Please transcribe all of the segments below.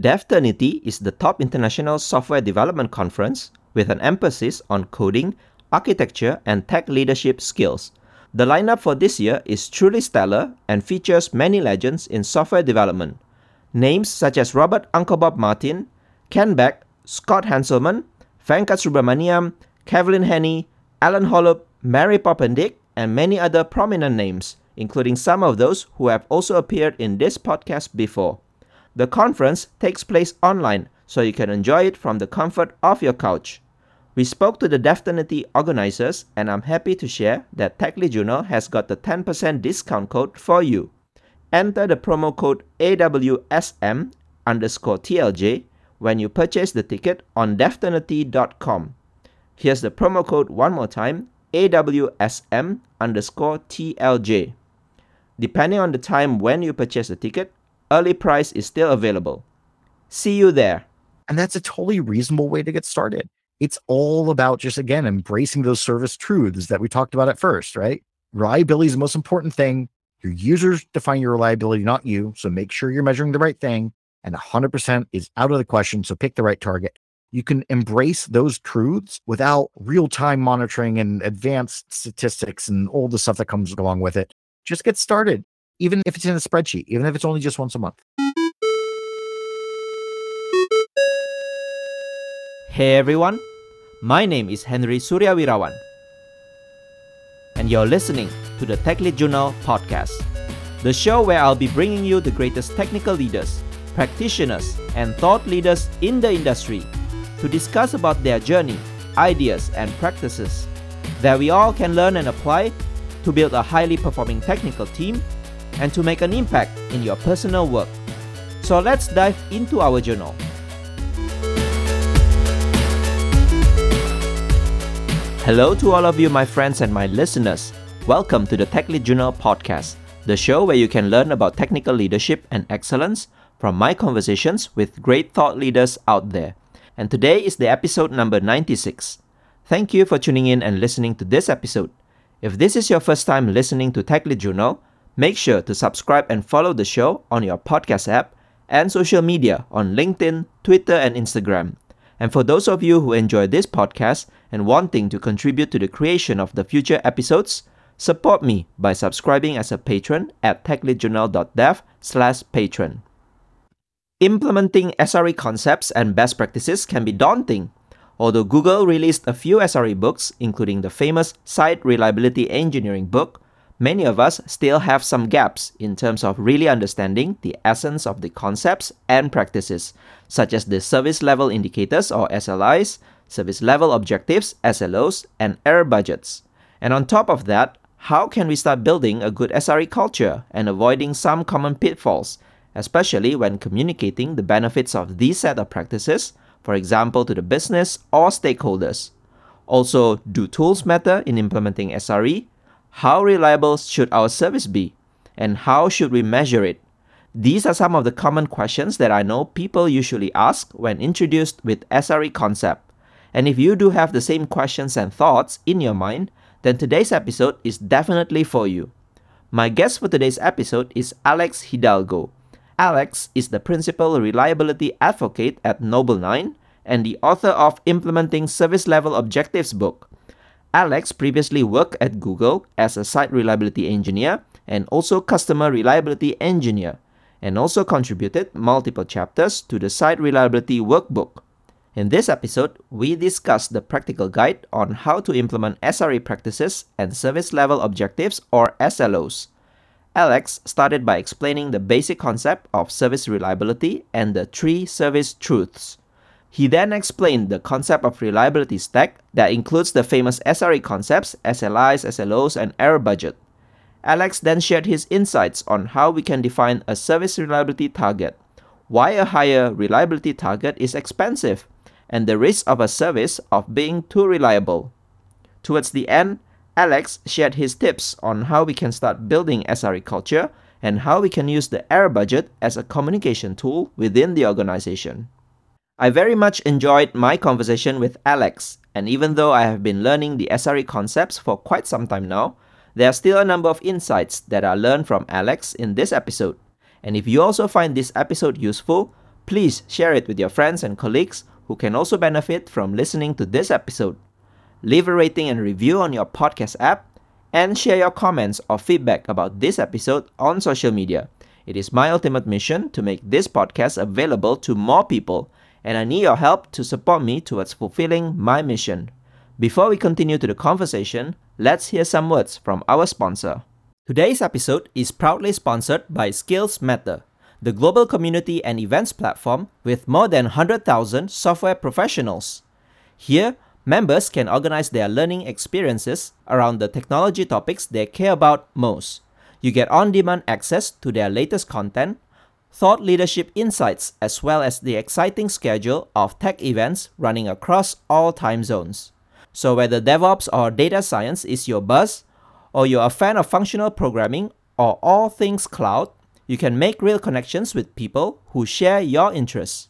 Devternity is the top international software development conference with an emphasis on coding, architecture, and tech leadership skills. The lineup for this year is truly stellar and features many legends in software development. Names such as Robert Uncle Bob Martin, Kent Beck, Scott Hanselman, Venkat Subramaniam, Kevlin Henney, Allen Holub, Mary Poppendieck, and many other prominent names, including some of those who have also appeared in this podcast before. The conference takes place online, so you can enjoy it from the comfort of your couch. We spoke to the Devternity organizers, and I'm happy to share that TechLead Journal has got the 10% discount code for you. Enter the promo code AWSM underscore TLJ when you purchase the ticket on devternity.com. Here's the promo code one more time AWSM underscore TLJ. Depending on the time when you purchase the ticket, early price is still available. See you there. And that's a totally reasonable way to get started. It's all about just, again, embracing those service truths that we talked about at first, right? Reliability is the most important thing. Your users define your reliability, not you. So make sure you're measuring the right thing. And 100% is out of the question. So pick the right target. You can embrace those truths without real time monitoring and advanced statistics and all the stuff that comes along with it. Just get started, even if it's in a spreadsheet, even if it's only just once a month. Hey everyone, my name is Henry Suryawirawan, and you're listening to the TechLead Journal podcast, the show where I'll be bringing you the greatest technical leaders, practitioners, and thought leaders in the industry to discuss about their journey, ideas, and practices that we all can learn and apply to build a highly performing technical team and to make an impact in your personal work. So let's dive into our journal. Hello to all of you, my friends and my listeners. Welcome to the TechLead Journal podcast, the show where you can learn about technical leadership and excellence from my conversations with great thought leaders out there. And today is the episode number 96. Thank you for tuning in and listening to this episode. If this is your first time listening to TechLead Journal, make sure to subscribe and follow the show on your podcast app and social media on LinkedIn, Twitter, and Instagram. And for those of you who enjoy this podcast and wanting to contribute to the creation of the future episodes, support me by subscribing as a patron at techleadjournal.dev slash patron. Implementing SRE concepts and best practices can be daunting. Although Google released a few SRE books, including the famous Site Reliability Engineering book, many of us still have some gaps in terms of really understanding the essence of the concepts and practices, such as the service level indicators or SLIs, service level objectives, SLOs, and error budgets. And on top of that, how can we start building a good SRE culture and avoiding some common pitfalls, especially when communicating the benefits of these set of practices, for example, to the business or stakeholders? Also, do tools matter in implementing SRE? How reliable should our service be? And how should we measure it? These are some of the common questions that I know people usually ask when introduced with SRE concept. And if you do have the same questions and thoughts in your mind, then today's episode is definitely for you. My guest for today's episode is Alex Hidalgo. Alex is the principal reliability advocate at Nobl9 and the author of Implementing Service Level Objectives book. Alex previously worked at Google as a site reliability engineer and also customer reliability engineer, and also contributed multiple chapters to the Site Reliability Workbook. In this episode, we discuss the practical guide on how to implement SRE practices and service level objectives or SLOs. Alex started by explaining the basic concept of service reliability and the three service truths. He then explained the concept of reliability stack that includes the famous SRE concepts, SLIs, SLOs, and error budget. Alex then shared his insights on how we can define a service reliability target, why a higher reliability target is expensive, and the risk of a service of being too reliable. Towards the end, Alex shared his tips on how we can start building SRE culture and how we can use the error budget as a communication tool within the organization. I very much enjoyed my conversation with Alex, and even though I have been learning the SRE concepts for quite some time now, there are still a number of insights that I learned from Alex in this episode. And if you also find this episode useful, Please share it with your friends and colleagues who can also benefit from listening to this episode. Leave a rating and review on your podcast app and share your comments or feedback about this episode on social media. It is my ultimate mission to make this podcast available to more people, and I need your help to support me towards fulfilling my mission. Before we continue to the conversation, let's hear some words from our sponsor. Today's episode is proudly sponsored by Skills Matter, the global community and events platform with more than 100,000 software professionals. Here, members can organize their learning experiences around the technology topics they care about most. You get on demand access to their latest content, thought leadership insights, as well as the exciting schedule of tech events running across all time zones. So, whether DevOps or data science is your buzz, or you're a fan of functional programming or all things cloud, you can make real connections with people who share your interests.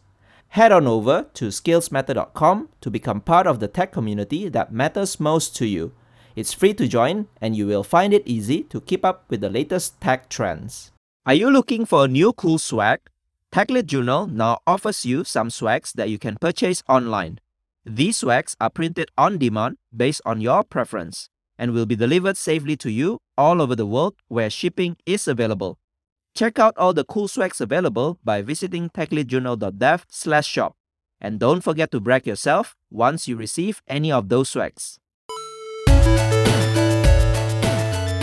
Head on over to skillsmatter.com to become part of the tech community that matters most to you. It's free to join, and you will find it easy to keep up with the latest tech trends. Are you looking for a new cool swag? TechLead Journal now offers you some swags that you can purchase online. These swags are printed on demand based on your preference and will be delivered safely to you all over the world where shipping is available. Check out all the cool swags available by visiting techleadjournal.dev slash shop. And don't forget to brag yourself once you receive any of those swags.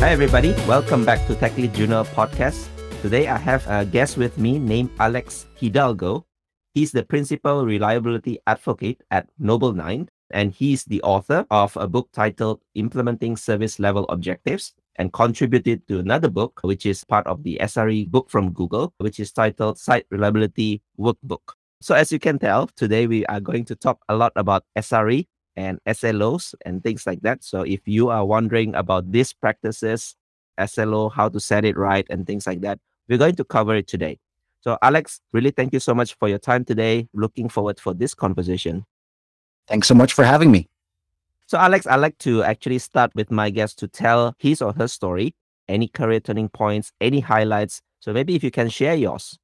Hi everybody, welcome back to Tech Lead Journal podcast. Today I have a guest with me named Alex Hidalgo. He's the principal reliability advocate at Nobl9, and he's the author of a book titled Implementing Service Level Objectives and contributed to another book, which is part of the SRE book from Google, which is titled Site Reliability Workbook. So, as you can tell, today we are going to talk a lot about SRE and SLOs and things like that. So, if you are wondering about these practices, SLO, how to set it right, and things like that, we're going to cover it today. So, Alex, really thank you so much for your time today. Looking forward for this conversation. Thanks so much for having me. So, Alex, I'd like to actually start with my guest to tell his or her story, any career turning points, any highlights. So, maybe if you can share yours.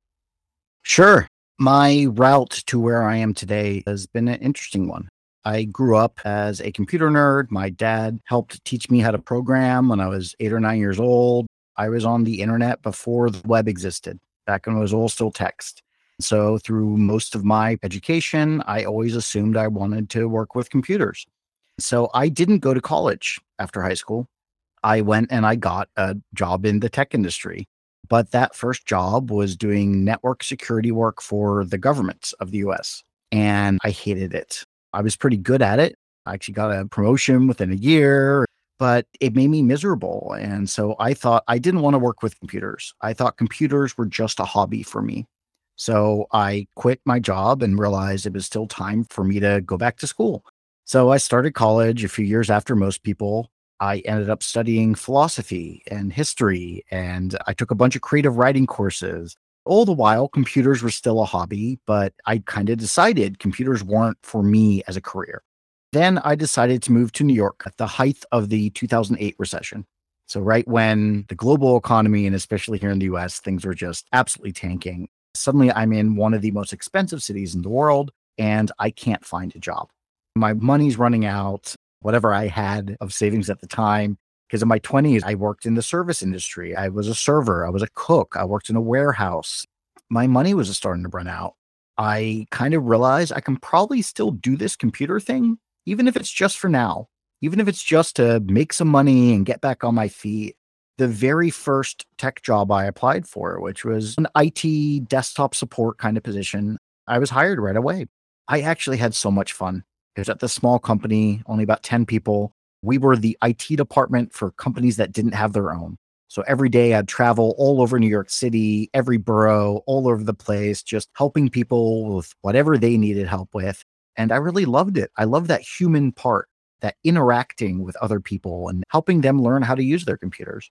Sure. My route to where I am today has been an interesting one. I grew up as a computer nerd. My dad helped teach me how to program when I was eight or nine years old. I was on the internet before the web existed, back when it was all still text. So, through most of my education, I always assumed I wanted to work with computers. So I didn't go to college after high school. I went and I got a job in the tech industry. But that first job was doing network security work for the governments of the US. And I hated it. I was pretty good at it. I actually got a promotion within a year, but it made me miserable. And so I thought I didn't want to work with computers. I thought computers were just a hobby for me. So I quit my job and realized it was still time for me to go back to school. So I started college a few years after most people. I ended up studying philosophy and history, and I took a bunch of creative writing courses. All the while, computers were still a hobby, but I kind of decided computers weren't for me as a career. Then I decided to move to New York at the height of the 2008 recession. So, right when the global economy, and especially here in the US, things were just absolutely tanking. Suddenly, I'm in one of the most expensive cities in the world, and I can't find a job. My money's running out, whatever I had of savings at the time. Because in my 20s, I worked in the service industry. I was a server, I was a cook, I worked in a warehouse. My money was starting to run out. I kind of realized I can probably still do this computer thing, even if it's just for now, even if it's just to make some money and get back on my feet. The very first tech job I applied for, which was an IT desktop support kind of position, I was hired right away. I actually had so much fun. It was at this small company, only about 10 people. We were the IT department for companies that didn't have their own. So every day I'd travel all over New York City, every borough, all over the place, just helping people with whatever they needed help with. And I really loved it. I love that human part, that interacting with other people and helping them learn how to use their computers.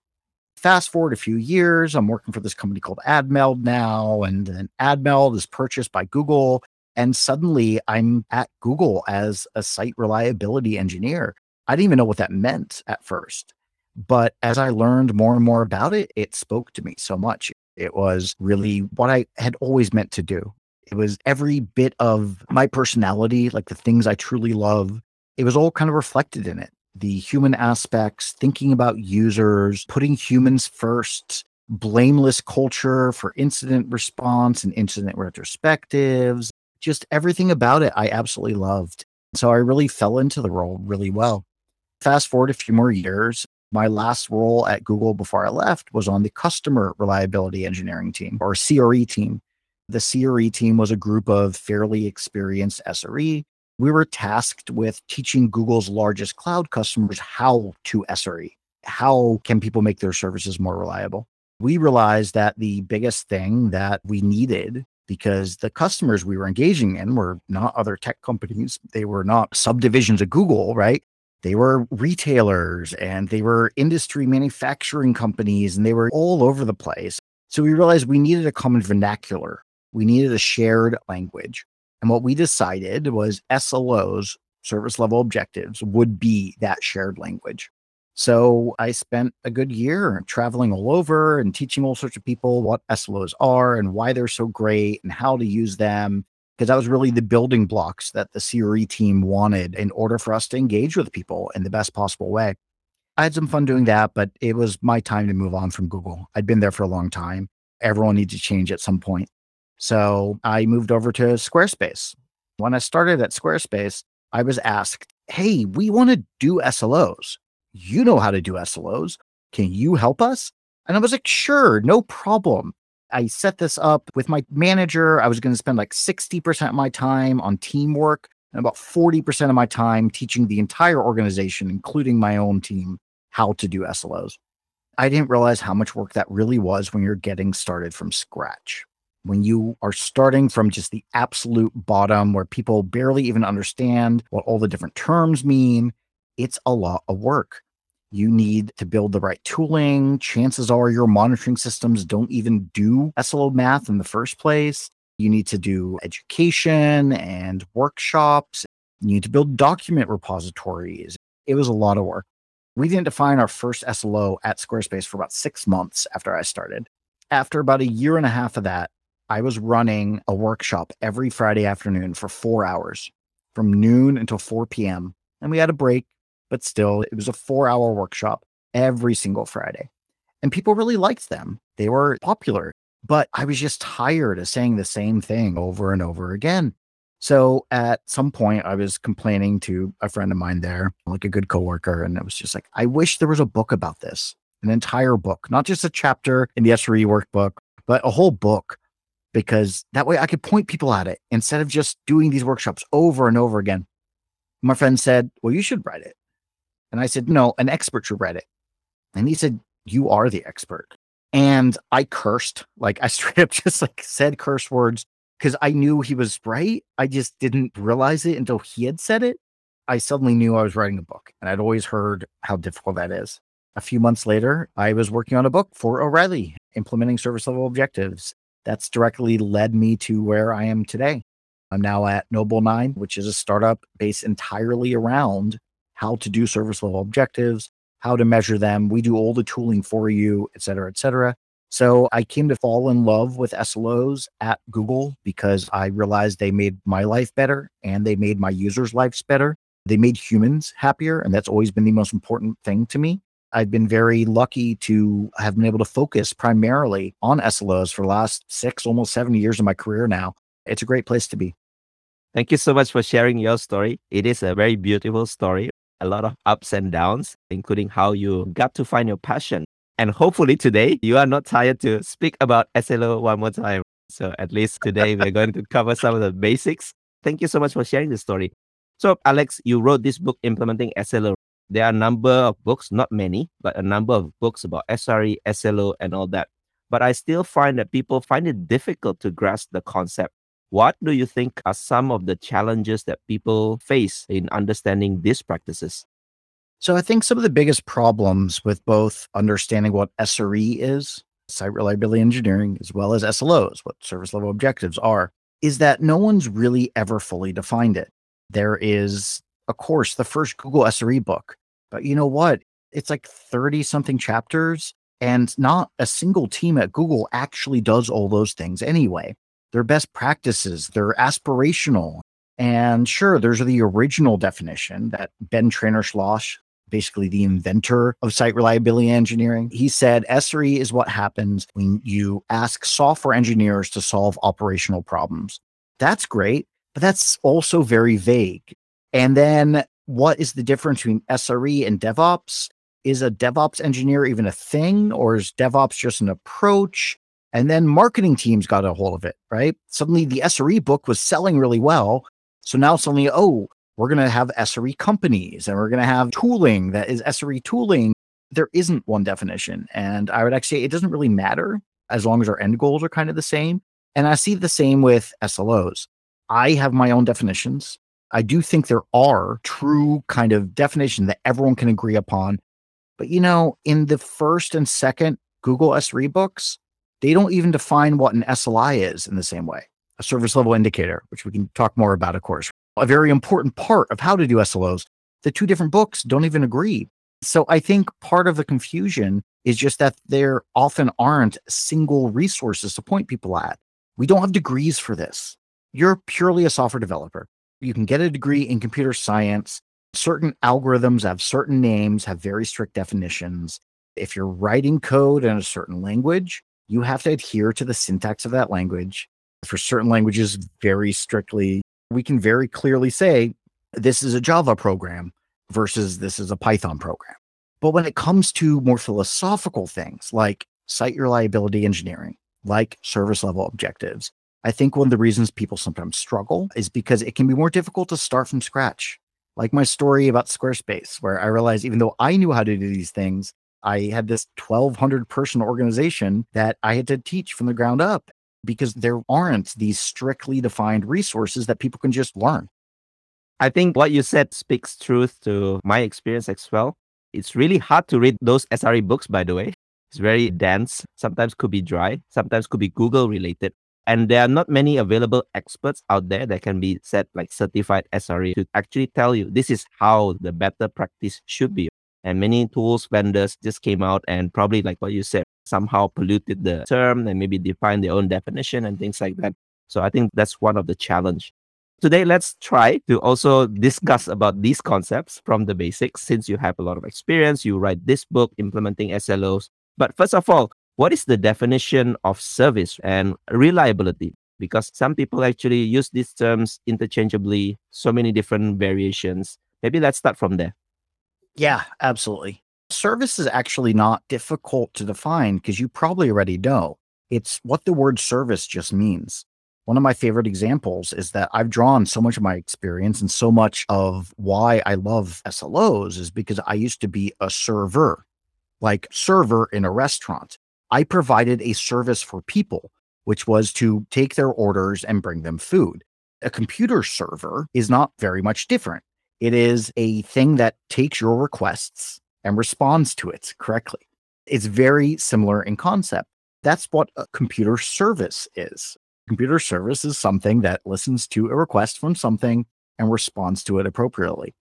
Fast forward a few years, I'm working for this company called AdMeld now, and then AdMeld is purchased by Google. And suddenly I'm at Google as a site reliability engineer. I didn't even know what that meant at first. But as I learned more and more about it, it spoke to me so much. It was really what I had always meant to do. It was every bit of my personality, like the things I truly love. It was all kind of reflected in it. The human aspects, thinking about users, putting humans first, blameless culture for incident response and incident retrospectives, just everything about it I absolutely loved. So I really fell into the role really well. Fast forward a few more years, my last role at Google before I left was on the customer reliability engineering team or CRE team. The CRE team was a group of fairly experienced SRE. We were tasked with teaching Google's largest cloud customers how to SRE. How can people make their services more reliable? We realized that the biggest thing that we needed because the customers we were engaging in were not other tech companies. They were not subdivisions of Google, right? They were retailers and they were industry manufacturing companies and they were all over the place. So we realized we needed a common vernacular. We needed a shared language. And what we decided was SLOs, service level objectives, would be that shared language. So I spent a good year traveling all over and teaching all sorts of people what SLOs are and why they're so great and how to use them because that was really the building blocks that the CRE team wanted in order for us to engage with people in the best possible way. I had some fun doing that, but it was my time to move on from Google. I'd been there for a long time. Everyone needs to change at some point. So I moved over to Squarespace. When I started at Squarespace, I was asked, Hey, we want to do SLOs. You know how to do SLOs. Can you help us? And I was like, Sure, no problem. I set this up with my manager. I was going to spend like 60% of my time on teamwork and about 40% of my time teaching the entire organization, including my own team, how to do SLOs. I didn't realize how much work that really was when you're getting started from scratch. When you are starting from just the absolute bottom where people barely even understand what all the different terms mean, it's a lot of work. You need to build the right tooling. Chances are your monitoring systems don't even do SLO math in the first place. You need to do education and workshops. You need to build document repositories. It was a lot of work. We didn't define our first SLO at Squarespace for about six months after I started. After about a year and a half of that, I was running a workshop every Friday afternoon for four hours from noon until 4 p.m. And we had a break but still, it was a four hour workshop every single Friday. And people really liked them. They were popular, but I was just tired of saying the same thing over and over again. So at some point, I was complaining to a friend of mine there, like a good coworker, and I was just like, I wish there was a book about this, an entire book, not just a chapter in the SRE workbook, but a whole book, because that way I could point people at it instead of just doing these workshops over and over again. My friend said, Well, you should write it. And I said, no, an expert should read it. And he said, you are the expert. And I cursed, like I straight up just like said curse words because I knew he was right. I just didn't realize it until he had said it. I suddenly knew I was writing a book and I'd always heard how difficult that is. A few months later, I was working on a book for O'Reilly, implementing service level objectives. That's directly led me to where I am today. I'm now at Nobl9, which is a startup based entirely around how to do service level objectives, how to measure them. We do all the tooling for you, et cetera, et cetera. So I came to fall in love with SLOs at Google because I realized they made my life better and they made my users' lives better. They made humans happier. And that's always been the most important thing to me. I've been very lucky to have been able to focus primarily on SLOs for the last six, almost seven years of my career now. It's a great place to be. Thank you so much for sharing your story. It is a very beautiful story a lot of ups and downs, including how you got to find your passion. And hopefully today you are not tired to speak about SLO one more time. So at least today we're going to cover some of the basics. Thank you so much for sharing the story. So Alex, you wrote this book implementing SLO. There are a number of books, not many, but a number of books about SRE, SLO, and all that. But I still find that people find it difficult to grasp the concept. What do you think are some of the challenges that people face in understanding these practices? So, I think some of the biggest problems with both understanding what SRE is, site reliability engineering, as well as SLOs, what service level objectives are, is that no one's really ever fully defined it. There is, of course, the first Google SRE book, but you know what? It's like 30 something chapters, and not a single team at Google actually does all those things anyway. They're best practices, they're aspirational. And sure, there's the original definition that Ben Treynor Sloss, basically the inventor of site reliability engineering, he said SRE is what happens when you ask software engineers to solve operational problems. That's great, but that's also very vague. And then what is the difference between SRE and DevOps? Is a DevOps engineer even a thing, or is DevOps just an approach? And then marketing teams got a hold of it, right? Suddenly the SRE book was selling really well. So now suddenly, oh, we're going to have SRE companies and we're going to have tooling that is SRE tooling. There isn't one definition. And I would actually say it doesn't really matter as long as our end goals are kind of the same. And I see the same with SLOs. I have my own definitions. I do think there are true kind of definition that everyone can agree upon. But you know, in the first and second Google SRE books, they don't even define what an SLI is in the same way, a service level indicator, which we can talk more about, of course. A very important part of how to do SLOs. The two different books don't even agree. So I think part of the confusion is just that there often aren't single resources to point people at. We don't have degrees for this. You're purely a software developer. You can get a degree in computer science. Certain algorithms have certain names, have very strict definitions. If you're writing code in a certain language, you have to adhere to the syntax of that language. For certain languages, very strictly, we can very clearly say this is a Java program versus this is a Python program. But when it comes to more philosophical things like site reliability engineering, like service level objectives, I think one of the reasons people sometimes struggle is because it can be more difficult to start from scratch. Like my story about Squarespace, where I realized even though I knew how to do these things, I had this 1200 person organization that I had to teach from the ground up because there aren't these strictly defined resources that people can just learn. I think what you said speaks truth to my experience as well. It's really hard to read those SRE books, by the way. It's very dense, sometimes could be dry, sometimes could be Google related. And there are not many available experts out there that can be said like certified SRE to actually tell you this is how the better practice should be. And many tools vendors just came out and probably like what you said, somehow polluted the term and maybe defined their own definition and things like that. So I think that's one of the challenge. Today, let's try to also discuss about these concepts from the basics. Since you have a lot of experience, you write this book implementing SLOs. But first of all, what is the definition of service and reliability? Because some people actually use these terms interchangeably, so many different variations. Maybe let's start from there. Yeah, absolutely. Service is actually not difficult to define because you probably already know. It's what the word service just means. One of my favorite examples is that I've drawn so much of my experience and so much of why I love SLOs is because I used to be a server, like server in a restaurant. I provided a service for people, which was to take their orders and bring them food. A computer server is not very much different. It is a thing that takes your requests and responds to it correctly. It's very similar in concept. That's what a computer service is. Computer service is something that listens to a request from something and responds to it appropriately.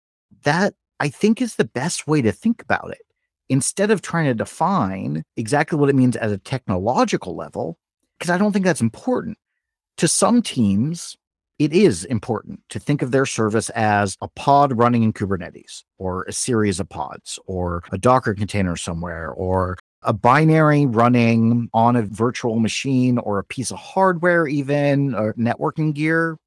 That I think is the best way to think about it instead of trying to define exactly what it means at a technological level, because I don't think that's important. To some teams, it is important to think of their service as a pod running in Kubernetes or a series of pods or a Docker container somewhere or a binary running on a virtual machine or a piece of hardware, even or networking gear.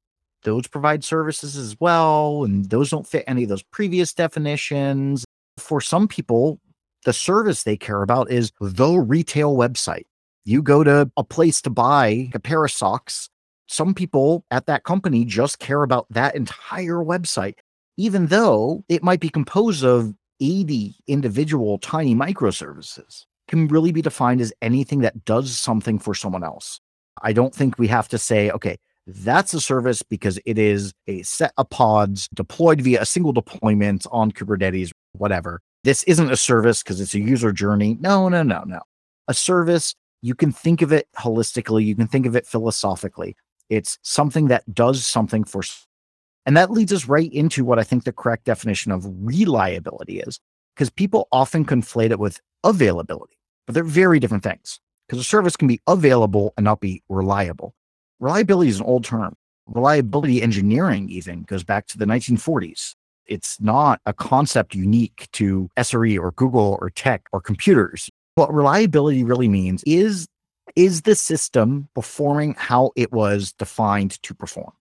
Those provide services as well. And those don't fit any of those previous definitions. For some people, the service they care about is the retail website. You go to a place to buy a pair of socks. Some people at that company just care about that entire website, even though it might be composed of 80 individual tiny microservices, can really be defined as anything that does something for someone else. I don't think we have to say, okay, that's a service because it is a set of pods deployed via a single deployment on Kubernetes, whatever. This isn't a service because it's a user journey. No, no, no, no. A service, you can think of it holistically, you can think of it philosophically. It's something that does something for. And that leads us right into what I think the correct definition of reliability is, because people often conflate it with availability, but they're very different things. Because a service can be available and not be reliable. reliability is an old term. Reliability engineering even goes back to the 1940s. It's not a concept unique to SRE or Google or tech or computers. What reliability really means is is the system performing how it was defined to perform?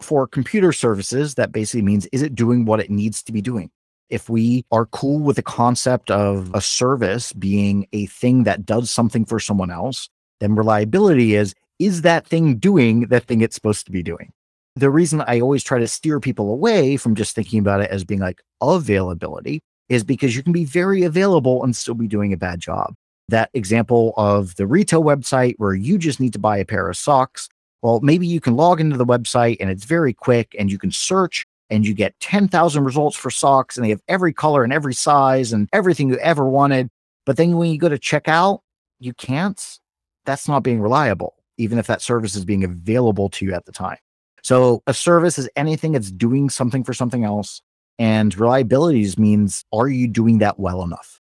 For computer services, that basically means is it doing what it needs to be doing? If we are cool with the concept of a service being a thing that does something for someone else, then reliability is is that thing doing the thing it's supposed to be doing? The reason I always try to steer people away from just thinking about it as being like availability is because you can be very available and still be doing a bad job. That example of the retail website where you just need to buy a pair of socks. Well, maybe you can log into the website and it's very quick and you can search and you get 10,000 results for socks and they have every color and every size and everything you ever wanted. But then when you go to checkout, you can't. That's not being reliable, even if that service is being available to you at the time. So a service is anything that's doing something for something else. And reliabilities means are you doing that well enough?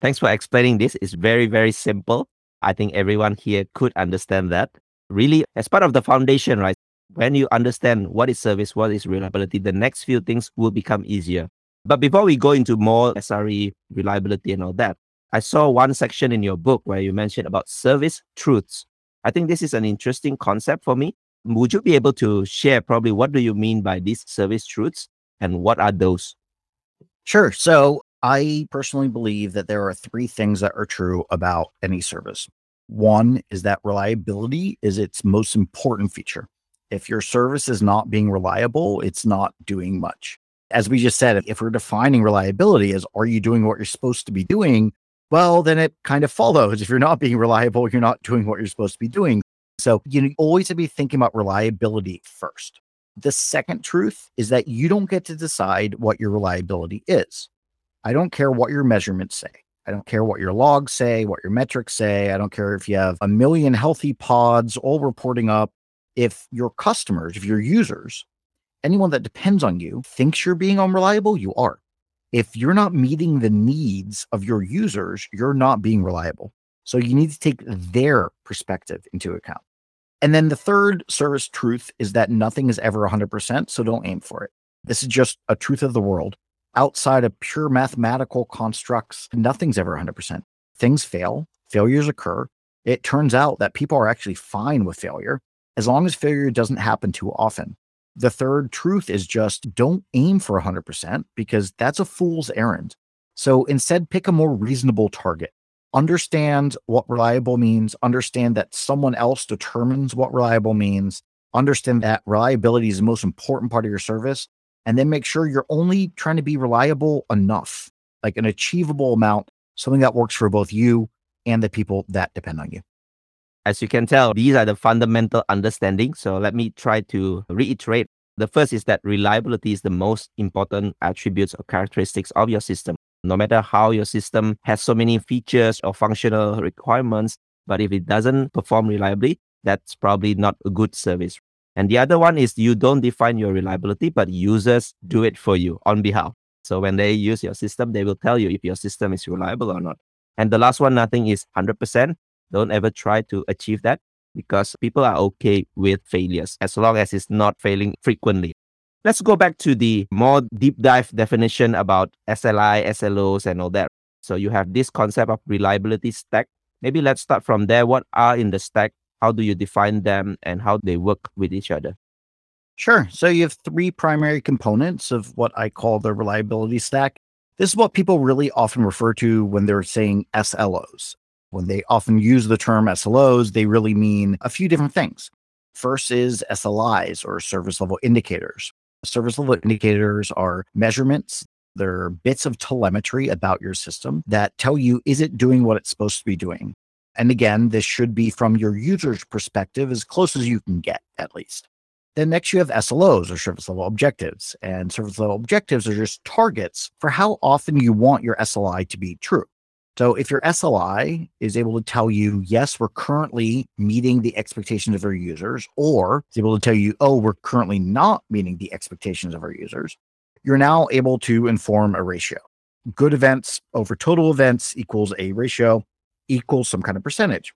Thanks for explaining this. It's very, very simple. I think everyone here could understand that. Really, as part of the foundation, right? When you understand what is service, what is reliability, the next few things will become easier. But before we go into more SRE reliability and all that, I saw one section in your book where you mentioned about service truths. I think this is an interesting concept for me would you be able to share probably what do you mean by these service truths and what are those? Sure. So I personally believe that there are three things that are true about any service. One is that reliability is its most important feature. If your service is not being reliable, it's not doing much. As we just said, if we're defining reliability as are you doing what you're supposed to be doing? Well, then it kind of follows. If you're not being reliable, you're not doing what you're supposed to be doing. So you always have to be thinking about reliability first. The second truth is that you don't get to decide what your reliability is. I don't care what your measurements say. I don't care what your logs say, what your metrics say. I don't care if you have a million healthy pods all reporting up. If your customers, if your users, anyone that depends on you thinks you're being unreliable, you are. If you're not meeting the needs of your users, you're not being reliable. So you need to take their perspective into account. And then the third service truth is that nothing is ever 100%, so don't aim for it. This is just a truth of the world. Outside of pure mathematical constructs, nothing's ever 100%. Things fail, failures occur. It turns out that people are actually fine with failure as long as failure doesn't happen too often. The third truth is just don't aim for 100% because that's a fool's errand. So instead, pick a more reasonable target understand what reliable means, understand that someone else determines what reliable means, understand that reliability is the most important part of your service, and then make sure you're only trying to be reliable enough, like an achievable amount, something that works for both you and the people that depend on you. As you can tell, these are the fundamental understandings. So let me try to reiterate. The first is that reliability is the most important attributes or characteristics of your system no matter how your system has so many features or functional requirements, but if it doesn't perform reliably, that's probably not a good service. And the other one is you don't define your reliability, but users do it for you on behalf. So when they use your system, they will tell you if your system is reliable or not. And the last one, nothing is 100%. Don't ever try to achieve that because people are okay with failures as long as it's not failing frequently. Let's go back to the more deep dive definition about SLI, SLOs, and all that. So you have this concept of reliability stack. Maybe let's start from there. What are in the stack? How do you define them and how they work with each other? Sure. So you have three primary components of what I call the reliability stack. This is what people really often refer to when they're saying SLOs. When they often use the term SLOs, they really mean a few different things. First is SLIs or service level indicators. Service level indicators are measurements. They're bits of telemetry about your system that tell you, is it doing what it's supposed to be doing? And again, this should be from your user's perspective as close as you can get, at least. Then next you have SLOs or service level objectives. And service level objectives are just targets for how often you want your SLI to be true. So if your SLI is able to tell you, yes, we're currently meeting the expectations of our users, or it's able to tell you, oh, we're currently not meeting the expectations of our users, you're now able to inform a ratio. Good events over total events equals a ratio equals some kind of percentage.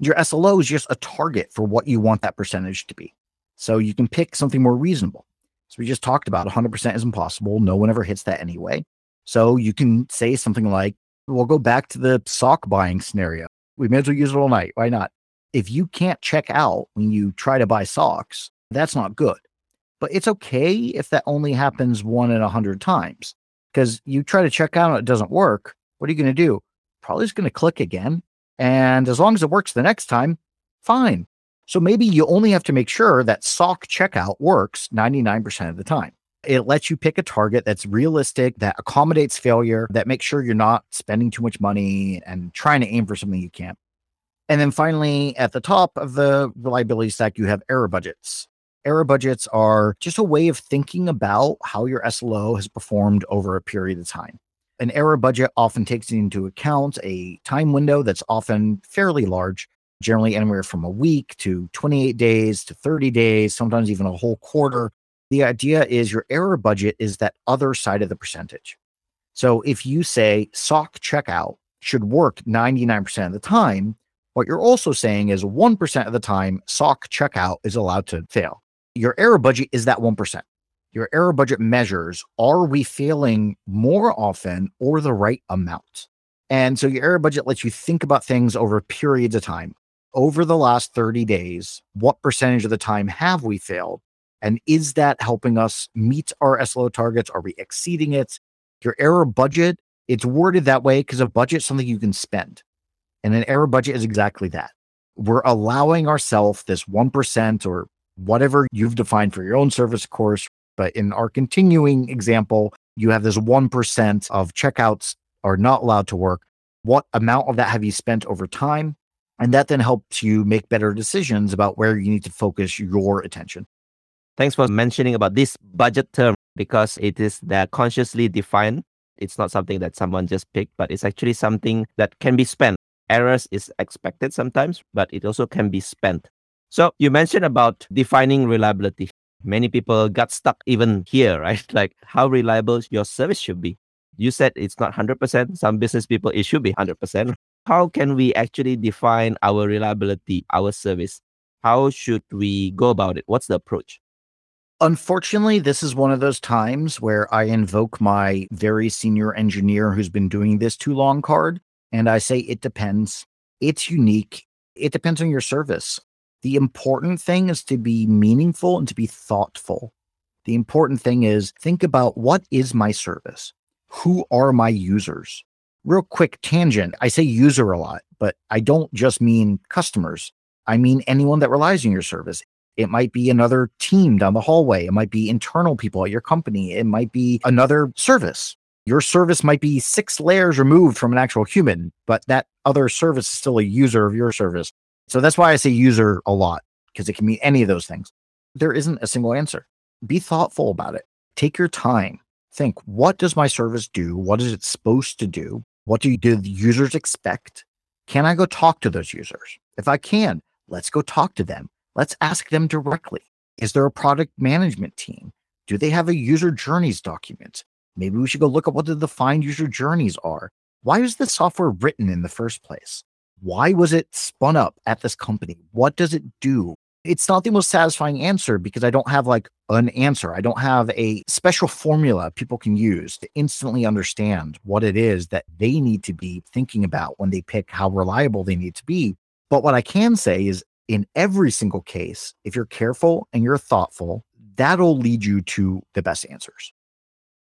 Your SLO is just a target for what you want that percentage to be. So you can pick something more reasonable. So we just talked about 100% is impossible. No one ever hits that anyway. So you can say something like, we'll go back to the sock buying scenario. We may as well use it all night. Why not? If you can't check out when you try to buy socks, that's not good. But it's okay if that only happens one in a hundred times. Because you try to check out and it doesn't work. What are you going to do? Probably just going to click again. And as long as it works the next time, fine. So maybe you only have to make sure that sock checkout works 99% of the time. It lets you pick a target that's realistic, that accommodates failure, that makes sure you're not spending too much money and trying to aim for something you can't. And then finally, at the top of the reliability stack, you have error budgets. Error budgets are just a way of thinking about how your SLO has performed over a period of time. An error budget often takes into account a time window that's often fairly large, generally anywhere from a week to 28 days to 30 days, sometimes even a whole quarter. The idea is your error budget is that other side of the percentage. So if you say sock checkout should work 99% of the time, what you're also saying is 1% of the time sock checkout is allowed to fail your error budget is that 1%. Your error budget measures are we failing more often or the right amount? And so your error budget lets you think about things over periods of time. Over the last 30 days, what percentage of the time have we failed? And is that helping us meet our SLO targets? Are we exceeding it? Your error budget, it's worded that way because a budget is something you can spend. And an error budget is exactly that. We're allowing ourselves this 1% or whatever you've defined for your own service course. But in our continuing example, you have this 1% of checkouts are not allowed to work. What amount of that have you spent over time? And that then helps you make better decisions about where you need to focus your attention. Thanks for mentioning about this budget term because it is that consciously defined. It's not something that someone just picked, but it's actually something that can be spent. Errors is expected sometimes, but it also can be spent. So you mentioned about defining reliability. Many people got stuck even here, right? Like how reliable your service should be. You said it's not 100%. Some business people, it should be 100%. How can we actually define our reliability, our service? How should we go about it? What's the approach? Unfortunately, this is one of those times where I invoke my very senior engineer who's been doing this too long card. And I say, it depends. It's unique. It depends on your service. The important thing is to be meaningful and to be thoughtful. The important thing is think about what is my service? Who are my users? Real quick tangent. I say user a lot, but I don't just mean customers. I mean anyone that relies on your service. It might be another team down the hallway. It might be internal people at your company. It might be another service. Your service might be six layers removed from an actual human, but that other service is still a user of your service. So that's why I say user a lot because it can mean any of those things. There isn't a single answer. Be thoughtful about it. Take your time. Think, what does my service do? What is it supposed to do? What do, do the users expect? Can I go talk to those users? If I can, let's go talk to them. Let's ask them directly. Is there a product management team? Do they have a user journeys document? Maybe we should go look at what the defined user journeys are. Why is the software written in the first place? Why was it spun up at this company? What does it do? It's not the most satisfying answer because I don't have like an answer. I don't have a special formula people can use to instantly understand what it is that they need to be thinking about when they pick how reliable they need to be. But what I can say is in every single case, if you're careful and you're thoughtful, that'll lead you to the best answers.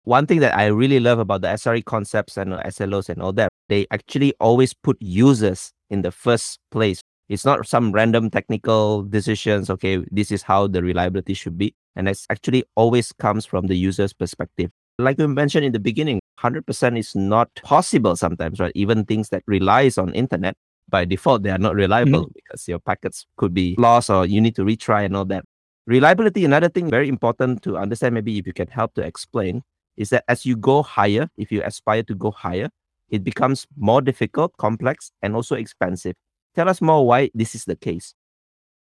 One thing that I really love about the SRE concepts and SLOs and all that, they actually always put users in the first place. It's not some random technical decisions. Okay, this is how the reliability should be. And it actually always comes from the user's perspective. Like we mentioned in the beginning, 100% is not possible sometimes, right? Even things that relies on internet, by default, they are not reliable mm-hmm. because your packets could be lost or you need to retry and all that. Reliability, another thing very important to understand, maybe if you can help to explain, is that as you go higher, if you aspire to go higher, it becomes more difficult, complex, and also expensive. Tell us more why this is the case.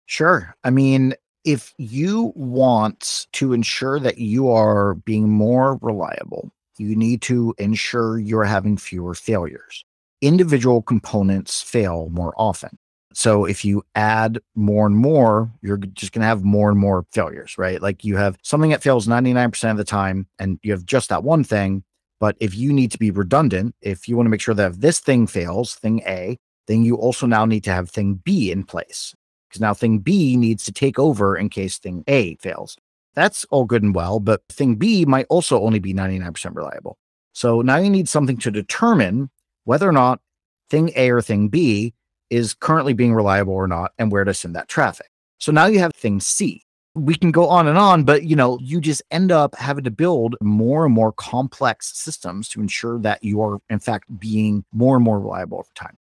Sure. I mean, if you want to ensure that you are being more reliable, you need to ensure you're having fewer failures. Individual components fail more often. So if you add more and more, you're just going to have more and more failures, right? Like you have something that fails 99% of the time and you have just that one thing. But if you need to be redundant, if you want to make sure that if this thing fails, thing A, then you also now need to have thing B in place because now thing B needs to take over in case thing A fails. That's all good and well, but thing B might also only be 99% reliable. So now you need something to determine whether or not thing A or thing B is currently being reliable or not and where to send that traffic. So now you have thing C. We can go on and on, but you know, you just end up having to build more and more complex systems to ensure that you are in fact being more and more reliable over time.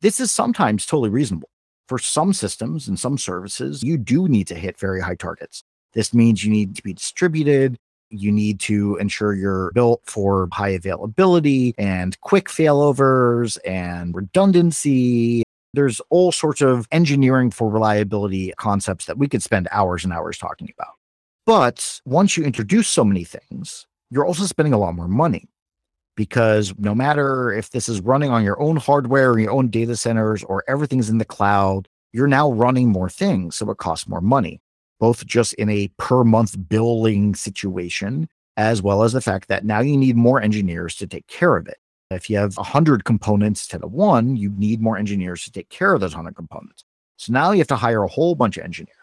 This is sometimes totally reasonable. For some systems and some services, you do need to hit very high targets. This means you need to be distributed. You need to ensure you're built for high availability and quick failovers and redundancy. There's all sorts of engineering for reliability concepts that we could spend hours and hours talking about. But once you introduce so many things, you're also spending a lot more money because no matter if this is running on your own hardware or your own data centers or everything's in the cloud, you're now running more things. So it costs more money both just in a per month billing situation, as well as the fact that now you need more engineers to take care of it. If you have 100 components instead of one, you need more engineers to take care of those 100 components. So now you have to hire a whole bunch of engineers.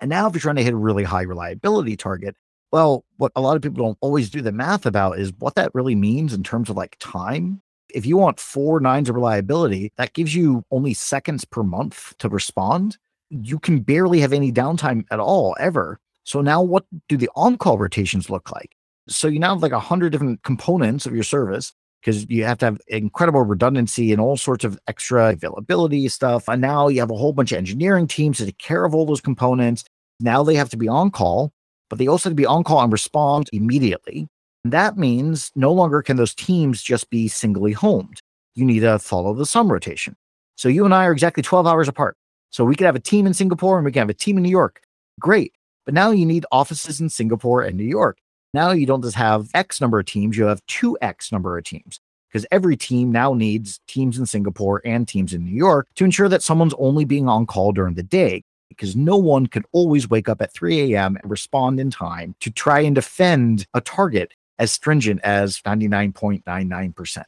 And now, if you're trying to hit a really high reliability target, well, what a lot of people don't always do the math about is what that really means in terms of like time. If you want four nines of reliability, that gives you only seconds per month to respond you can barely have any downtime at all ever. So now what do the on-call rotations look like? So you now have like a hundred different components of your service because you have to have incredible redundancy and all sorts of extra availability stuff. And now you have a whole bunch of engineering teams to take care of all those components. Now they have to be on call, but they also have to be on call and respond immediately. And that means no longer can those teams just be singly homed. You need to follow the sun rotation. So you and I are exactly 12 hours apart. So we could have a team in Singapore and we can have a team in New York. Great. But now you need offices in Singapore and New York. Now you don't just have X number of teams, you have 2X number of teams because every team now needs teams in Singapore and teams in New York to ensure that someone's only being on call during the day because no one could always wake up at 3 a.m. and respond in time to try and defend a target as stringent as 99.99%.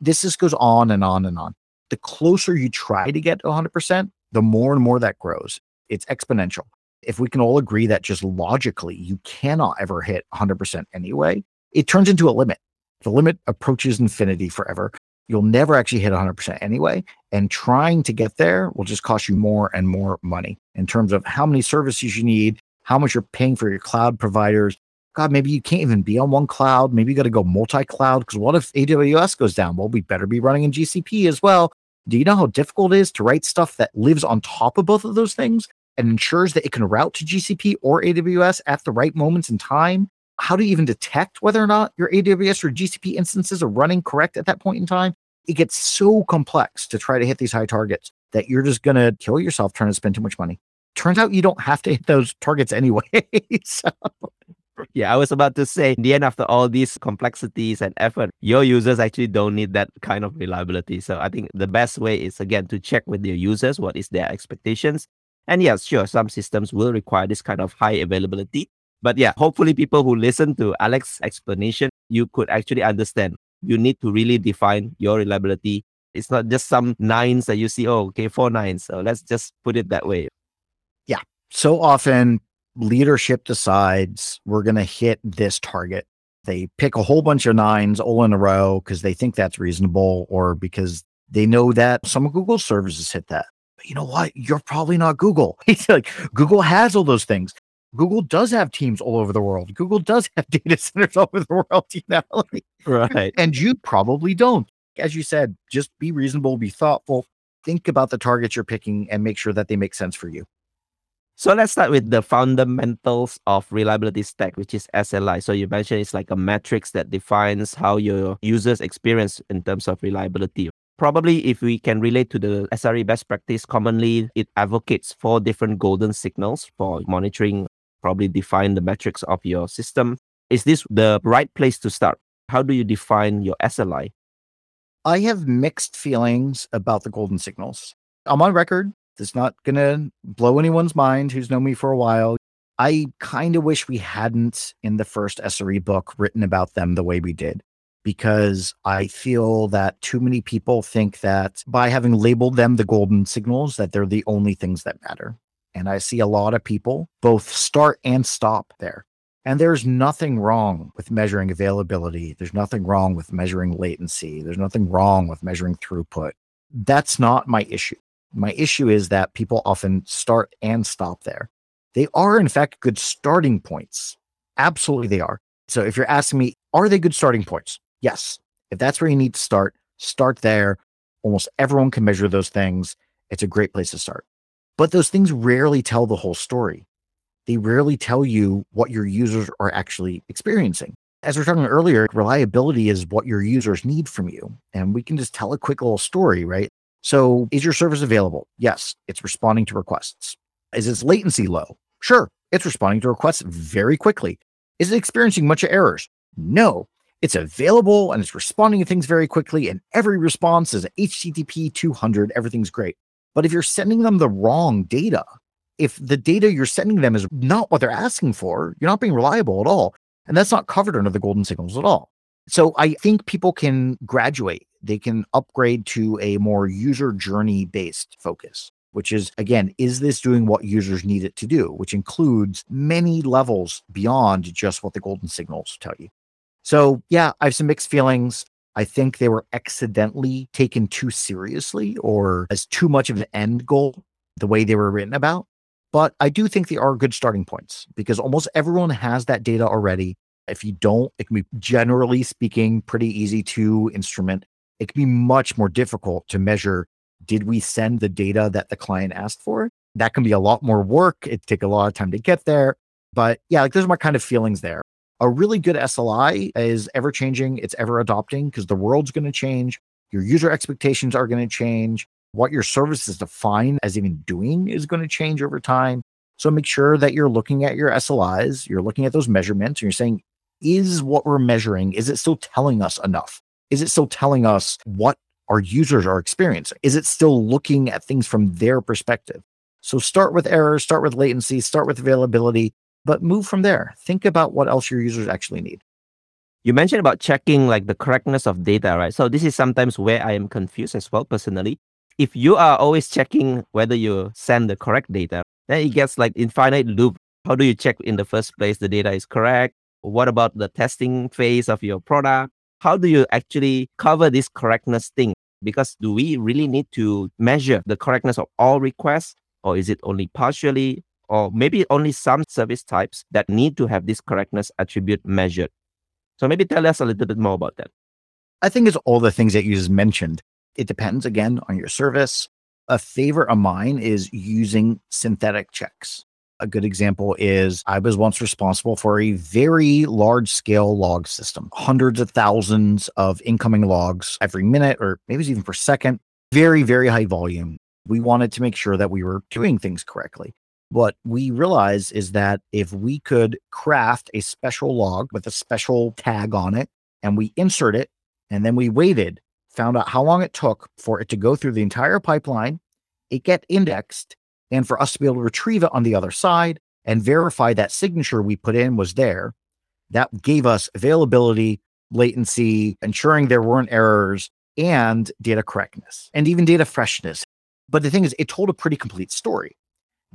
This just goes on and on and on. The closer you try to get to 100%, the more and more that grows, it's exponential. If we can all agree that just logically you cannot ever hit 100% anyway, it turns into a limit. The limit approaches infinity forever. You'll never actually hit 100% anyway. And trying to get there will just cost you more and more money in terms of how many services you need, how much you're paying for your cloud providers. God, maybe you can't even be on one cloud. Maybe you got to go multi cloud because what if AWS goes down? Well, we better be running in GCP as well. Do you know how difficult it is to write stuff that lives on top of both of those things and ensures that it can route to GCP or AWS at the right moments in time? How do you even detect whether or not your AWS or GCP instances are running correct at that point in time? It gets so complex to try to hit these high targets that you're just going to kill yourself trying to spend too much money. Turns out you don't have to hit those targets anyway. so yeah, I was about to say, in the end, after all these complexities and effort, your users actually don't need that kind of reliability. So I think the best way is again to check with your users what is their expectations. And yes, sure, some systems will require this kind of high availability. But yeah, hopefully people who listen to Alex's explanation, you could actually understand. You need to really define your reliability. It's not just some nines that you see, oh, okay, four nines. So let's just put it that way. Yeah. So often leadership decides we're going to hit this target. They pick a whole bunch of nines all in a row because they think that's reasonable or because they know that some Google services hit that. You know what? You're probably not Google. It's like Google has all those things. Google does have teams all over the world. Google does have data centers all over the world, you know? right. And you probably don't. As you said, just be reasonable, be thoughtful, think about the targets you're picking and make sure that they make sense for you. So let's start with the fundamentals of reliability stack, which is SLI. So you mentioned it's like a matrix that defines how your users experience in terms of reliability. Probably if we can relate to the SRE best practice, commonly it advocates four different golden signals for monitoring, probably define the metrics of your system. Is this the right place to start? How do you define your SLI? I have mixed feelings about the golden signals. I'm on record It's not going to blow anyone's mind who's known me for a while. I kind of wish we hadn't in the first SRE book written about them the way we did, because I feel that too many people think that by having labeled them the golden signals, that they're the only things that matter. And I see a lot of people both start and stop there. And there's nothing wrong with measuring availability. There's nothing wrong with measuring latency. There's nothing wrong with measuring throughput. That's not my issue. My issue is that people often start and stop there. They are, in fact, good starting points. Absolutely, they are. So if you're asking me, are they good starting points? Yes. If that's where you need to start, start there. Almost everyone can measure those things. It's a great place to start. But those things rarely tell the whole story. They rarely tell you what your users are actually experiencing. As we are talking earlier, reliability is what your users need from you. And we can just tell a quick little story, right? So is your service available? Yes, it's responding to requests. Is its latency low? Sure, it's responding to requests very quickly. Is it experiencing much errors? No, it's available and it's responding to things very quickly. And every response is HTTP 200. Everything's great. But if you're sending them the wrong data, if the data you're sending them is not what they're asking for, you're not being reliable at all. And that's not covered under the golden signals at all. So I think people can graduate, they can upgrade to a more user journey based focus, which is again, is this doing what users need it to do, which includes many levels beyond just what the golden signals tell you. So yeah, I have some mixed feelings. I think they were accidentally taken too seriously or as too much of an end goal, the way they were written about. But I do think they are good starting points because almost everyone has that data already. If you don't, it can be generally speaking pretty easy to instrument. It can be much more difficult to measure did we send the data that the client asked for? That can be a lot more work. It take a lot of time to get there. But yeah, like those are my kind of feelings there. A really good SLI is ever changing, it's ever adopting because the world's going to change. Your user expectations are going to change. What your service is defined as even doing is going to change over time. So make sure that you're looking at your SLIs, you're looking at those measurements, and you're saying, is what we're measuring, is it still telling us enough? Is it still telling us what our users are experiencing? Is it still looking at things from their perspective? So start with errors, start with latency, start with availability, but move from there. Think about what else your users actually need. You mentioned about checking like the correctness of data, right? So this is sometimes where I am confused as well personally. If you are always checking whether you send the correct data, then it gets like infinite loop. How do you check in the first place the data is correct? What about the testing phase of your product? How do you actually cover this correctness thing? Because do we really need to measure the correctness of all requests, or is it only partially, or maybe only some service types that need to have this correctness attribute measured? So maybe tell us a little bit more about that. I think it's all the things that you just mentioned. It depends again on your service. A favorite of mine is using synthetic checks. A good example is I was once responsible for a very large scale log system, hundreds of thousands of incoming logs every minute, or maybe even per second, very, very high volume. We wanted to make sure that we were doing things correctly. What we realized is that if we could craft a special log with a special tag on it and we insert it and then we waited, found out how long it took for it to go through the entire pipeline, it get indexed, and for us to be able to retrieve it on the other side and verify that signature we put in was there. That gave us availability, latency, ensuring there weren't errors, and data correctness, and even data freshness. But the thing is, it told a pretty complete story.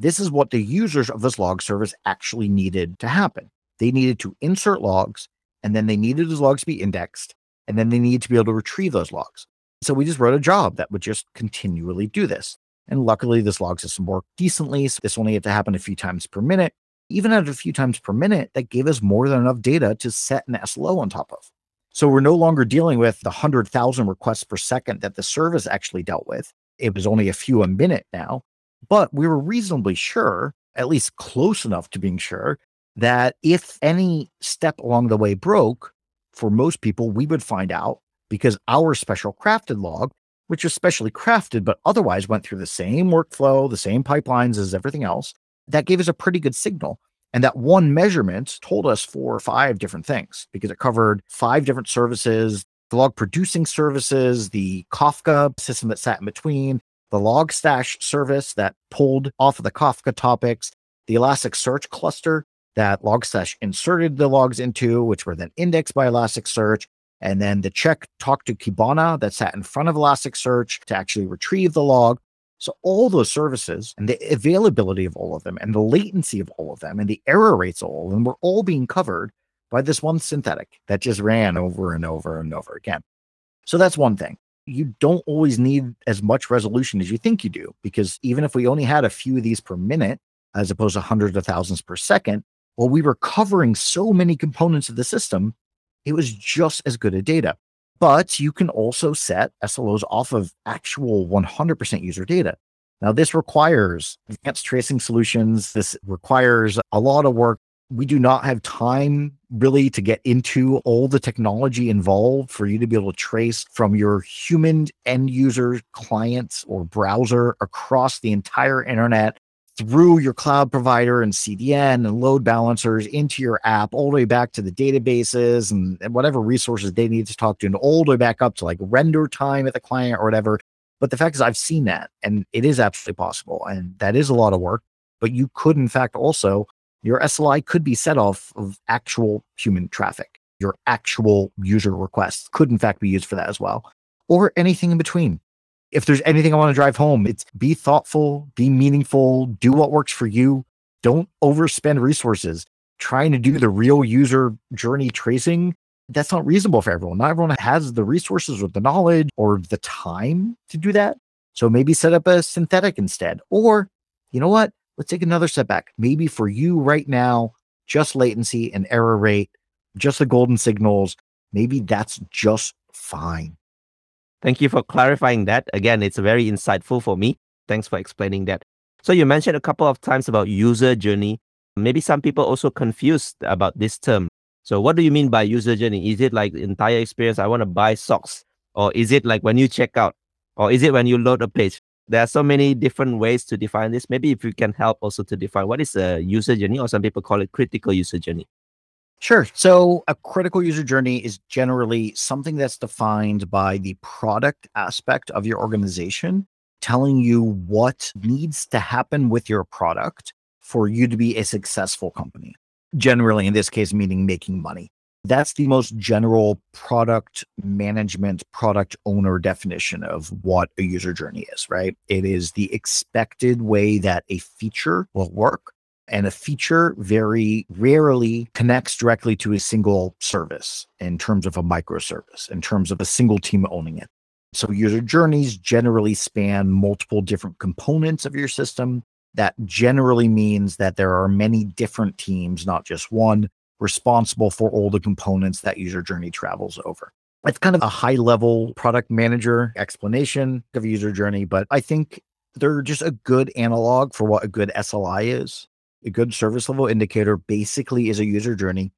This is what the users of this log service actually needed to happen. They needed to insert logs, and then they needed those logs to be indexed, and then they needed to be able to retrieve those logs. So we just wrote a job that would just continually do this. And luckily, this log system worked decently. So this only had to happen a few times per minute. Even at a few times per minute, that gave us more than enough data to set an SLO on top of. So we're no longer dealing with the 100,000 requests per second that the service actually dealt with. It was only a few a minute now, but we were reasonably sure, at least close enough to being sure, that if any step along the way broke, for most people, we would find out because our special crafted log which was specially crafted, but otherwise went through the same workflow, the same pipelines as everything else, that gave us a pretty good signal. And that one measurement told us four or five different things because it covered five different services, the log producing services, the Kafka system that sat in between, the Logstash service that pulled off of the Kafka topics, the Elasticsearch cluster that Logstash inserted the logs into, which were then indexed by Elasticsearch, and then the check talked to Kibana that sat in front of Elasticsearch to actually retrieve the log. So all those services and the availability of all of them and the latency of all of them and the error rates of all of them were all being covered by this one synthetic that just ran over and over and over again. So that's one thing. You don't always need as much resolution as you think you do, because even if we only had a few of these per minute, as opposed to hundreds of thousands per second, well, we were covering so many components of the system, it was just as good a data. But you can also set SLOs off of actual 100% user data. Now, this requires advanced tracing solutions. This requires a lot of work we do not have time really to get into all the technology involved for you to be able to trace from your human end user clients or browser across the entire internet through your cloud provider and CDN and load balancers into your app, all the way back to the databases and, and, whatever resources they need to talk to, and all the way back up to like render time at the client or whatever. But the fact is, I've seen that and it is absolutely possible. And that is a lot of work. But you could, in fact, also your SLI could be set off of actual human traffic. Your actual user requests could, in fact, be used for that as well, or anything in between. If there's anything I want to drive home, it's be thoughtful, be meaningful, do what works for you. Don't overspend resources trying to do the real user journey tracing. That's not reasonable for everyone. Not everyone has the resources or the knowledge or the time to do that. So maybe set up a synthetic instead. Or, you know what? Let's take another step back. Maybe for you right now, just latency and error rate, just the golden signals, maybe that's just fine. Thank you for clarifying that. Again, it's very insightful for me. Thanks for explaining that. So you mentioned a couple of times about user journey. Maybe some people also confused about this term. So what do you mean by user journey? Is it like entire experience? I want to buy socks, or is it like when you check out, or is it when you load a page? There are so many different ways to define this. Maybe if you can help also to define what is a user journey, or some people call it critical user journey. Sure. So a critical user journey is generally something that's defined by the product aspect of your organization, telling you what needs to happen with your product for you to be a successful company. Generally, in this case, meaning making money. That's the most general product management, product owner definition of what a user journey is, right? It is the expected way that a feature will work. And a feature very rarely connects directly to a single service in terms of a microservice, in terms of a single team owning it. So user journeys generally span multiple different components of your system. That generally means that there are many different teams, not just one, responsible for all the components that user journey travels over. It's kind of a high level product manager explanation of user journey, but I think they're just a good analog for what a good SLI is. A good service level indicator basically is a user journey.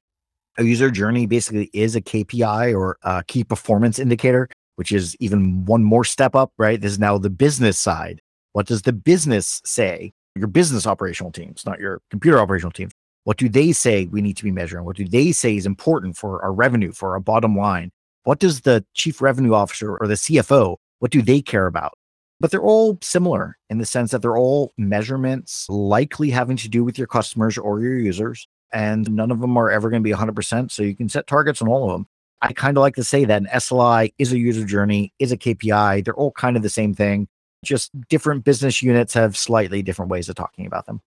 A user journey basically is a KPI or a key performance indicator, which is even one more step up, right? This is now the business side. What does the business say? Your business operational teams, not your computer operational teams. What do they say we need to be measuring? What do they say is important for our revenue, for our bottom line? What does the chief revenue officer or the CFO, what do they care about? But they're all similar in the sense that they're all measurements likely having to do with your customers or your users. And none of them are ever going to be 100%. So you can set targets on all of them. I kind of like to say that an SLI is a user journey, is a KPI. They're all kind of the same thing. Just different business units have slightly different ways of talking about them.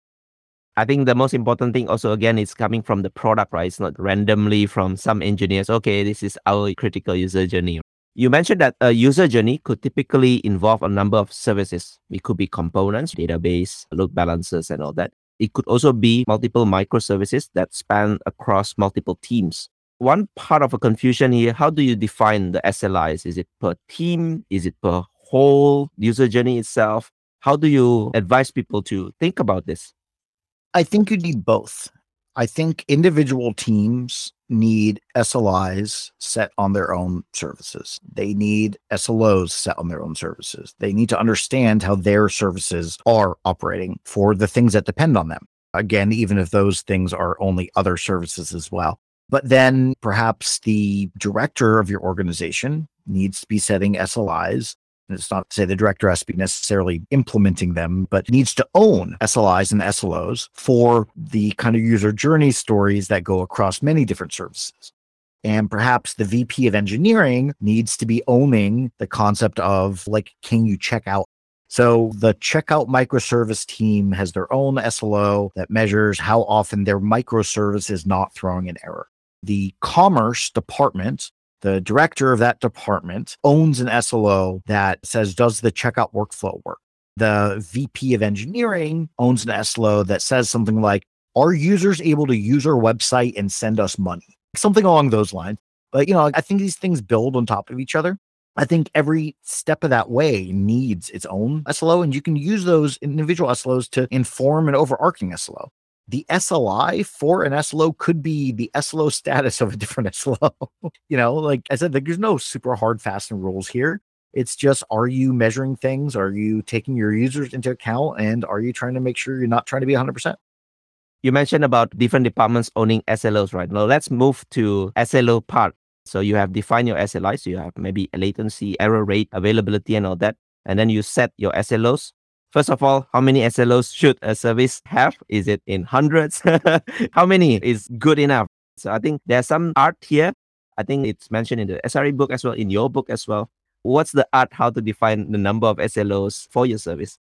I think the most important thing also again is coming from the product, right? It's not randomly from some engineers. Okay, this is our critical user journey. You mentioned that a user journey could typically involve a number of services. It could be components, database, load balancers, and all that. It could also be multiple microservices that span across multiple teams. One part of a confusion here, how do you define the SLIs? Is it per team? Is it per whole user journey itself? How do you advise people to think about this? I think you need both. I think individual teams need SLIs set on their own services. They need SLOs set on their own services. They need to understand how their services are operating for the things that depend on them. Again, even if those things are only other services as well. But then perhaps the director of your organization needs to be setting SLIs It's not to say the director has to be necessarily implementing them, but needs to own SLIs and SLOs for the kind of user journey stories that go across many different services. And perhaps the VP of engineering needs to be owning the concept of like, can you check out? So the checkout microservice team has their own SLO that measures how often their microservice is not throwing an error. The commerce department the director of that department owns an SLO that says, does the checkout workflow work? The VP of engineering owns an SLO that says something like, are users able to use our website and send us money? Something along those lines. But, you know, I think these things build on top of each other. I think every step of that way needs its own SLO, and you can use those individual SLOs to inform an overarching SLO the SLI for an SLO could be the SLO status of a different SLO. you know, like I said, there's no super hard, fast and rules here. It's just, are you measuring things? Are you taking your users into account? And are you trying to make sure you're not trying to be 100%? You mentioned about different departments owning SLOs, right? Now let's move to SLO part. So you have defined your SLIs. So you have maybe latency, error rate, availability, and all that. And then you set your SLOs. First of all, how many SLOs should a service have? Is it in hundreds? how many is good enough? So I think there's some art here. I think it's mentioned in the SRE book as well, in your book as well. What's the art how to define the number of SLOs for your service?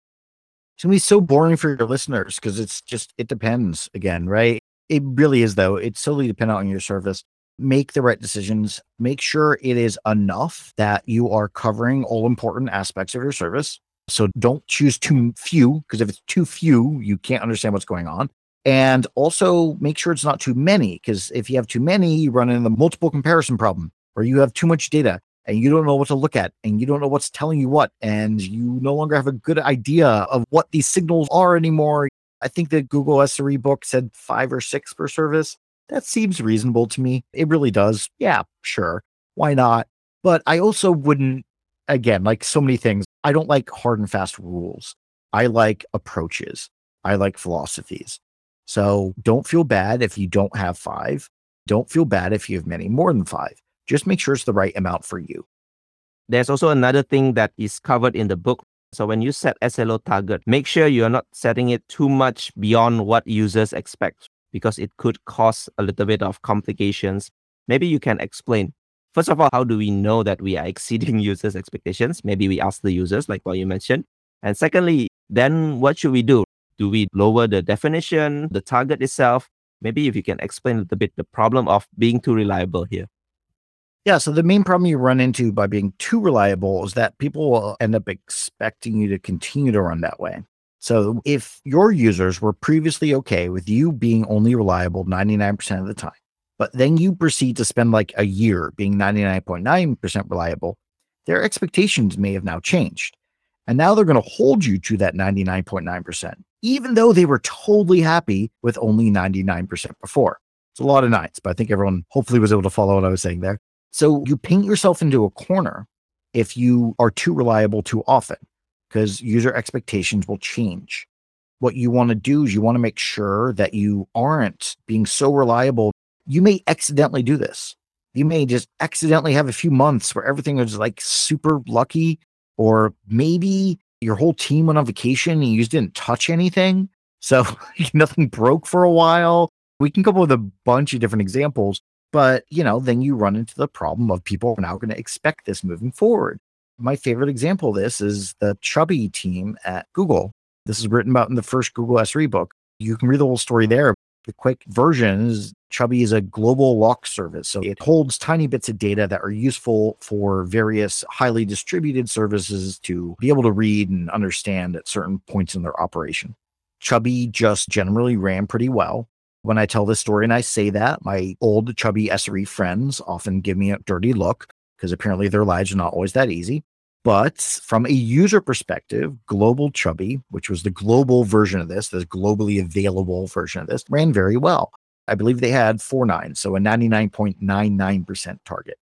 It's gonna be so boring for your listeners because it's just it depends again, right? It really is though. It's solely dependent on your service. Make the right decisions. Make sure it is enough that you are covering all important aspects of your service. So don't choose too few because if it's too few, you can't understand what's going on. And also make sure it's not too many because if you have too many, you run into the multiple comparison problem where you have too much data and you don't know what to look at and you don't know what's telling you what and you no longer have a good idea of what these signals are anymore. I think the Google SRE book said five or six per service. That seems reasonable to me. It really does. Yeah, sure. Why not? But I also wouldn't, again, like so many things, I don't like hard and fast rules. I like approaches. I like philosophies. So don't feel bad if you don't have five. Don't feel bad if you have many more than five. Just make sure it's the right amount for you. There's also another thing that is covered in the book. So when you set SLO target, make sure you are not setting it too much beyond what users expect because it could cause a little bit of complications. Maybe you can explain First of all, how do we know that we are exceeding users' expectations? Maybe we ask the users, like what you mentioned. And secondly, then what should we do? Do we lower the definition, the target itself? Maybe if you can explain a little bit the problem of being too reliable here. Yeah. So the main problem you run into by being too reliable is that people will end up expecting you to continue to run that way. So if your users were previously okay with you being only reliable 99% of the time, but then you proceed to spend like a year being 99.9% reliable, their expectations may have now changed. And now they're going to hold you to that 99.9%, even though they were totally happy with only 99% before. It's a lot of nines, but I think everyone hopefully was able to follow what I was saying there. So you paint yourself into a corner if you are too reliable too often, because user expectations will change. What you want to do is you want to make sure that you aren't being so reliable you may accidentally do this. You may just accidentally have a few months where everything is like super lucky, or maybe your whole team went on vacation and you just didn't touch anything. So nothing broke for a while. We can come up with a bunch of different examples, but you know, then you run into the problem of people are now going to expect this moving forward. My favorite example of this is the Chubby team at Google. This is written about in the first Google SRE book. You can read the whole story there. The quick versions Chubby is a global lock service. So it holds tiny bits of data that are useful for various highly distributed services to be able to read and understand at certain points in their operation. Chubby just generally ran pretty well. When I tell this story and I say that, my old Chubby SRE friends often give me a dirty look because apparently their lives are not always that easy. But from a user perspective, Global Chubby, which was the global version of this, the globally available version of this, ran very well. I believe they had four nines, so a 99.99% target.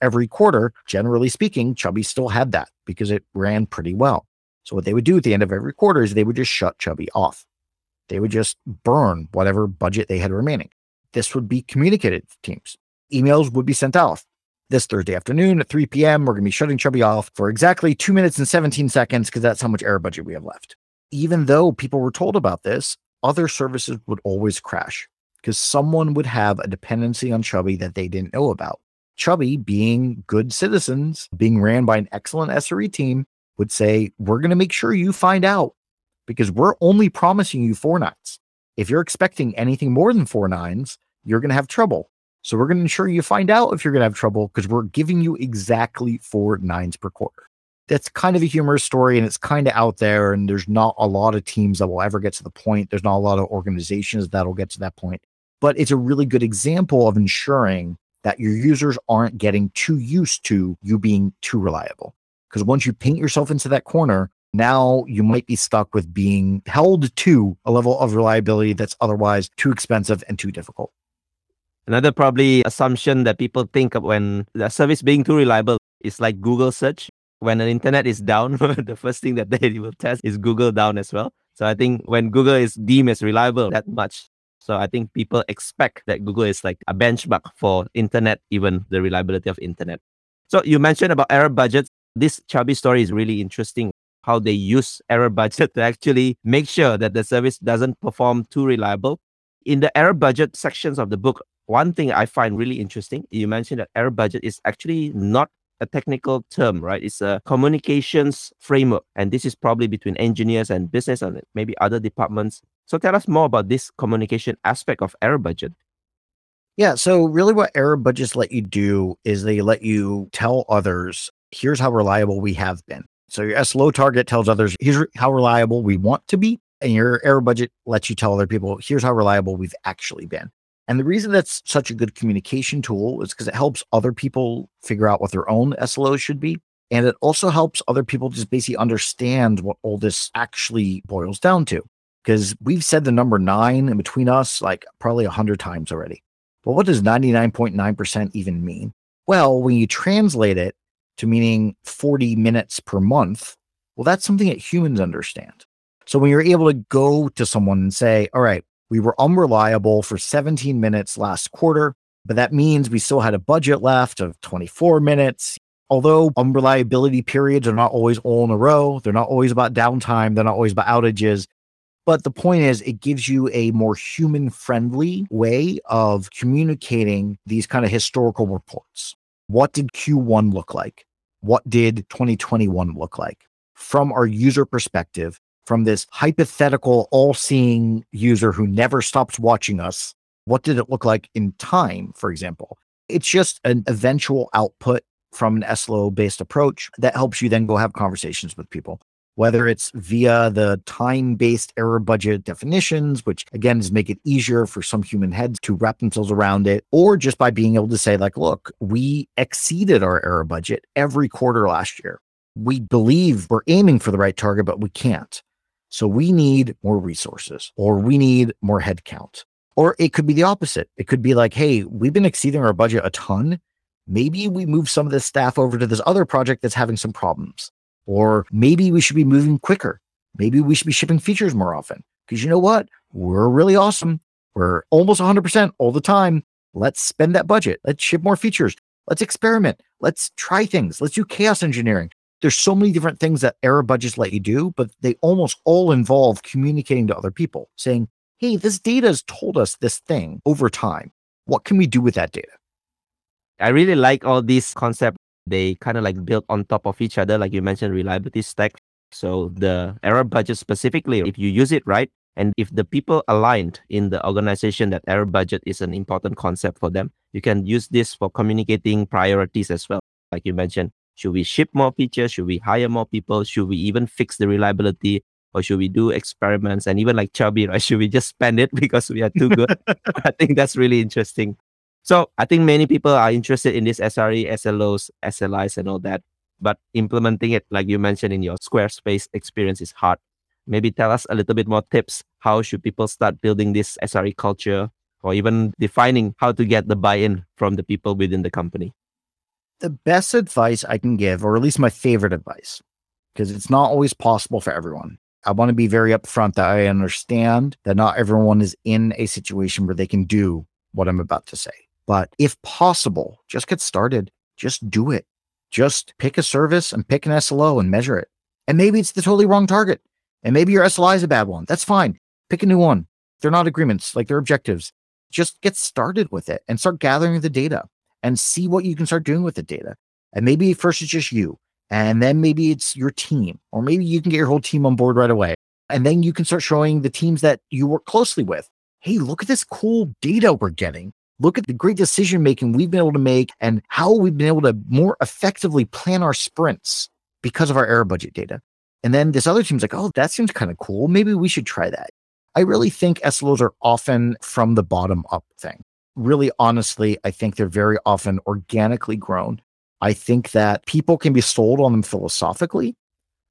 Every quarter, generally speaking, Chubby still had that because it ran pretty well. So what they would do at the end of every quarter is they would just shut Chubby off. They would just burn whatever budget they had remaining. This would be communicated to teams. Emails would be sent out this Thursday afternoon at 3 p.m. We're going to be shutting Chubby off for exactly two minutes and 17 seconds because that's how much error budget we have left. Even though people were told about this, other services would always crash because someone would have a dependency on Chubby that they didn't know about. Chubby, being good citizens, being ran by an excellent SRE team, would say, We're going to make sure you find out because we're only promising you four nines. If you're expecting anything more than four nines, you're going to have trouble. So we're going to ensure you find out if you're going to have trouble because we're giving you exactly four nines per quarter. That's kind of a humorous story and it's kind of out there. And there's not a lot of teams that will ever get to the point. There's not a lot of organizations that'll get to that point. But it's a really good example of ensuring that your users aren't getting too used to you being too reliable. Because once you paint yourself into that corner, now you might be stuck with being held to a level of reliability that's otherwise too expensive and too difficult. Another probably assumption that people think of when the service being too reliable is like Google search. When the internet is down, the first thing that they will test is Google down as well. So I think when Google is deemed as reliable that much, so I think people expect that Google is like a benchmark for internet, even the reliability of internet. So you mentioned about error budgets. This Chubby story is really interesting. How they use error budget to actually make sure that the service doesn't perform too reliable. In the error budget sections of the book, one thing I find really interesting, you mentioned that error budget is actually not a technical term, right? It's a communications framework. And this is probably between engineers and business and maybe other departments. So tell us more about this communication aspect of error budget. Yeah. So, really, what error budgets let you do is they let you tell others, here's how reliable we have been. So, your SLO target tells others, here's how reliable we want to be. And your error budget lets you tell other people, here's how reliable we've actually been. And the reason that's such a good communication tool is because it helps other people figure out what their own SLOs should be. And it also helps other people just basically understand what all this actually boils down to. Because we've said the number nine in between us like probably a hundred times already. But what does 99.9% even mean? Well, when you translate it to meaning 40 minutes per month, well, that's something that humans understand. So when you're able to go to someone and say, all right, we were unreliable for 17 minutes last quarter, but that means we still had a budget left of 24 minutes. Although unreliability periods are not always all in a row, they're not always about downtime, they're not always about outages. But the point is, it gives you a more human friendly way of communicating these kind of historical reports. What did Q1 look like? What did 2021 look like? From our user perspective, from this hypothetical all seeing user who never stops watching us. What did it look like in time, for example? It's just an eventual output from an SLO based approach that helps you then go have conversations with people, whether it's via the time based error budget definitions, which again is make it easier for some human heads to wrap themselves around it, or just by being able to say, like, look, we exceeded our error budget every quarter last year. We believe we're aiming for the right target, but we can't. So we need more resources or we need more headcount. Or it could be the opposite. It could be like, hey, we've been exceeding our budget a ton. Maybe we move some of this staff over to this other project that's having some problems. Or maybe we should be moving quicker. Maybe we should be shipping features more often. Because you know what? We're really awesome. We're almost 100% all the time. Let's spend that budget. Let's ship more features. Let's experiment. Let's try things. Let's do chaos engineering there's so many different things that error budgets let you do, but they almost all involve communicating to other people, saying, hey, this data has told us this thing over time. What can we do with that data? I really like all these concepts. They kind of like build on top of each other, like you mentioned, reliability stack. So the error budget specifically, if you use it right, and if the people aligned in the organization that error budget is an important concept for them, you can use this for communicating priorities as well. Like you mentioned, should we ship more features? Should we hire more people? Should we even fix the reliability? Or should we do experiments? And even like Chubby, right? Should we just spend it because we are too good? I think that's really interesting. So I think many people are interested in this SRE, SLOs, SLIs, and all that. But implementing it, like you mentioned in your Squarespace experience, is hard. Maybe tell us a little bit more tips. How should people start building this SRE culture or even defining how to get the buy in from the people within the company? The best advice I can give, or at least my favorite advice, because it's not always possible for everyone. I want to be very upfront that I understand that not everyone is in a situation where they can do what I'm about to say. But if possible, just get started. just do it. Just pick a service and pick an SLO and measure it. And maybe it's the totally wrong target. And maybe your SLI is a bad one. That's fine. Pick a new one. They're not agreements, like they're objectives. Just get started with it and start gathering the data and see what you can start doing with the data. And maybe first it's just you, and then maybe it's your team, or maybe you can get your whole team on board right away. And then you can start showing the teams that you work closely with hey, look at this cool data we're getting. Look at the great decision making we've been able to make and how we've been able to more effectively plan our sprints because of our error budget data. And then this other team's like, oh, that seems kind of cool. Maybe we should try that. I really think SLOs are often from the bottom up thing. Really, honestly, I think they're very often organically grown. I think that people can be sold on them philosophically,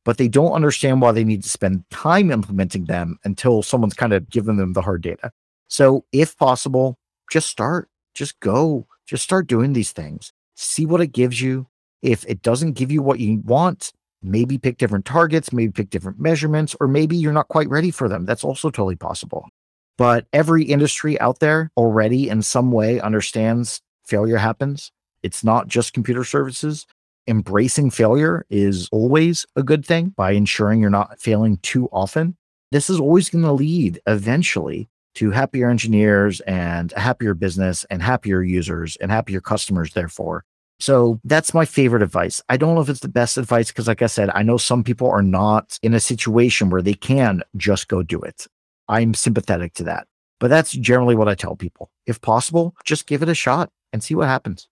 but they don't understand why they need to spend time implementing them until someone's kind of given them the hard data. So, if possible, just start, just go, just start doing these things. See what it gives you. If it doesn't give you what you want, maybe pick different targets, maybe pick different measurements, or maybe you're not quite ready for them. That's also totally possible. But every industry out there already in some way understands failure happens. It's not just computer services. Embracing failure is always a good thing by ensuring you're not failing too often. This is always going to lead eventually to happier engineers and a happier business and happier users and happier customers, therefore. So that's my favorite advice. I don't know if it's the best advice because, like I said, I know some people are not in a situation where they can just go do it. I'm sympathetic to that. But that's generally what I tell people. If possible, just give it a shot and see what happens.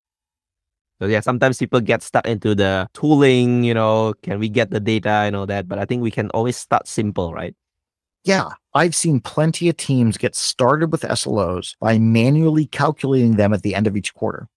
So yeah, sometimes people get stuck into the tooling, you know, can we get the data and all that? But I think we can always start simple, right? Yeah, I've seen plenty of teams get started with SLOs by manually calculating them at the end of each quarter.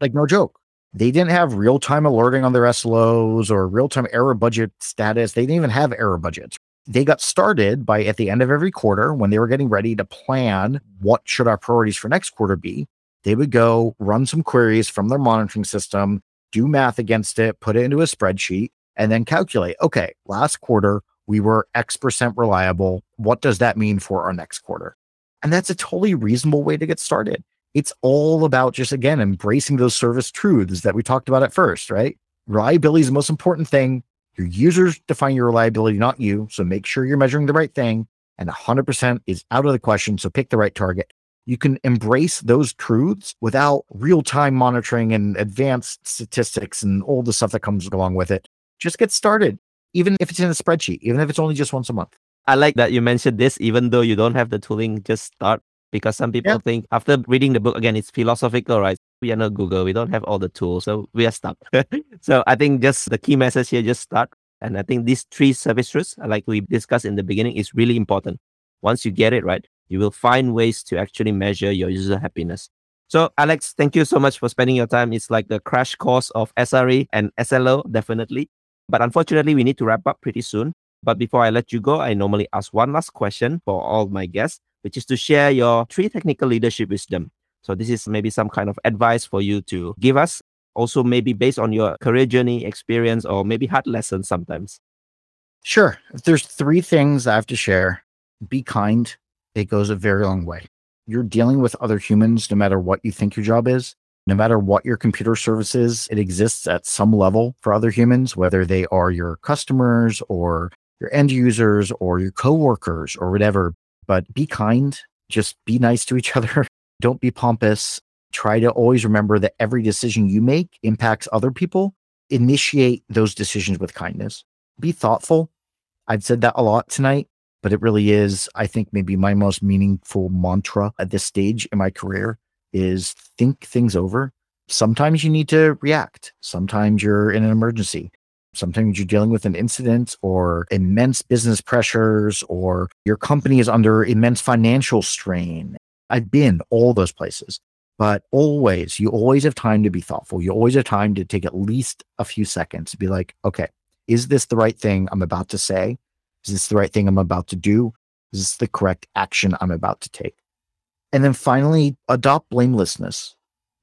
Like, no joke. They didn't have real time alerting on their SLOs or real time error budget status. They didn't even have error budgets. They got started by at the end of every quarter when they were getting ready to plan what should our priorities for next quarter be. They would go run some queries from their monitoring system, do math against it, put it into a spreadsheet, and then calculate okay, last quarter, we were X percent reliable. What does that mean for our next quarter? And that's a totally reasonable way to get started. It's all about just, again, embracing those service truths that we talked about at first, right? Reliability is the most important thing. Your users define your reliability, not you. So make sure you're measuring the right thing. And 100% is out of the question. So pick the right target. You can embrace those truths without real time monitoring and advanced statistics and all the stuff that comes along with it. Just get started even if it's in a spreadsheet, even if it's only just once a month. I like that you mentioned this, even though you don't have the tooling, just start because some people yeah. think after reading the book again, it's philosophical, right? We are not Google, we don't have all the tools, so we are stuck. so I think just the key message here, just start. And I think these three service truths, like we discussed in the beginning, is really important. Once you get it right, you will find ways to actually measure your user happiness. So, Alex, thank you so much for spending your time. It's like the crash course of SRE and SLO, definitely. But unfortunately, we need to wrap up pretty soon. But before I let you go, I normally ask one last question for all my guests, which is to share your three technical leadership wisdom. So this is maybe some kind of advice for you to give us. Also, maybe based on your career journey, experience, or maybe hard lessons sometimes. Sure. If there's three things I have to share, be kind. It goes a very long way. You're dealing with other humans no matter what you think your job is no matter what your computer service is, it exists at some level for other humans, whether they are your customers or your end users or your coworkers or whatever. But be kind, just be nice to each other. Don't be pompous. Try to always remember that every decision you make impacts other people. Initiate those decisions with kindness. Be thoughtful. I've said that a lot tonight, but it really is, I think, maybe my most meaningful mantra at this stage in my career is think things over. Sometimes you need to react. Sometimes you're in an emergency. Sometimes you're dealing with an incident or immense business pressures, or your company is under immense financial strain. I've been all those places, but always, you always have time to be thoughtful. You always have time to take at least a few seconds to be like, okay, is this the right thing I'm about to say? Is this the right thing I'm about to do? Is this the correct action I'm about to take? And then finally, adopt blamelessness.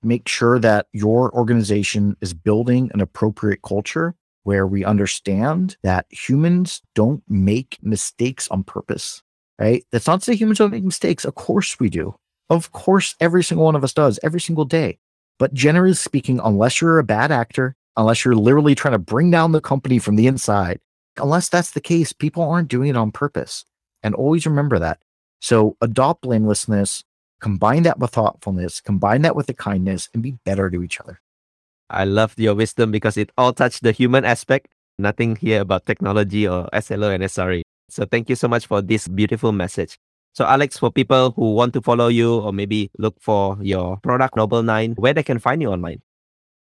Make sure that your organization is building an appropriate culture where we understand that humans don't make mistakes on purpose, right? That's not to say humans don't make mistakes. Of course we do. Of course, every single one of us does every single day. But generally speaking, unless you're a bad actor, unless you're literally trying to bring down the company from the inside, unless that's the case, people aren't doing it on purpose. And always remember that. So adopt blamelessness, combine that with thoughtfulness, combine that with the kindness, and be better to each other. I love your wisdom because it all touched the human aspect. Nothing here about technology or SLO and SRE. So thank you so much for this beautiful message. So Alex, for people who want to follow you or maybe look for your product Nobl9, where they can find you online.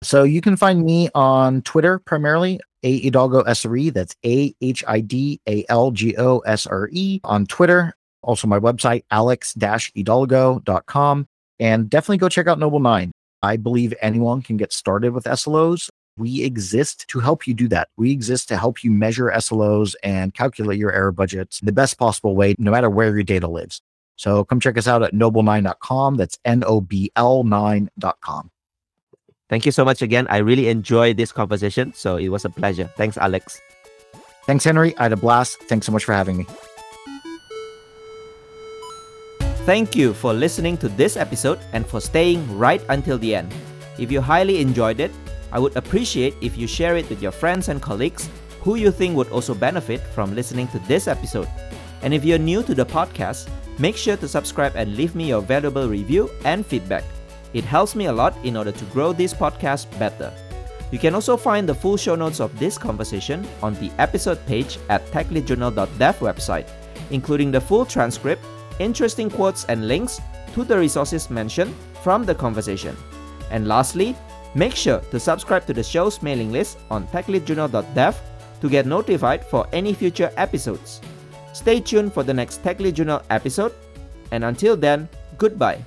So you can find me on Twitter primarily, A Hidalgo SRE. That's A H I D A L G O S R E on Twitter. Also my website, alex-hidalgo.com. And definitely go check out Nobl9. I believe anyone can get started with SLOs. We exist to help you do that. We exist to help you measure SLOs and calculate your error budgets the best possible way, no matter where your data lives. So come check us out at nobl9.com. That's N O B L 9.com. Thank you so much again. I really enjoyed this conversation. So it was a pleasure. Thanks, Alex. Thanks, Henry. I had a blast. Thanks so much for having me. Thank you for listening to this episode and for staying right until the end. If you highly enjoyed it, I would appreciate if you share it with your friends and colleagues who you think would also benefit from listening to this episode. And if you're new to the podcast, make sure to subscribe and leave me your valuable review and feedback. It helps me a lot in order to grow this podcast better. You can also find the full show notes of this conversation on the episode page at techleadjournal.dev website, including the full transcript interesting quotes and links to the resources mentioned from the conversation. And lastly, make sure to subscribe to the show's mailing list on techleadjournal.dev to get notified for any future episodes. Stay tuned for the next Tech Lead Journal episode, and until then, goodbye.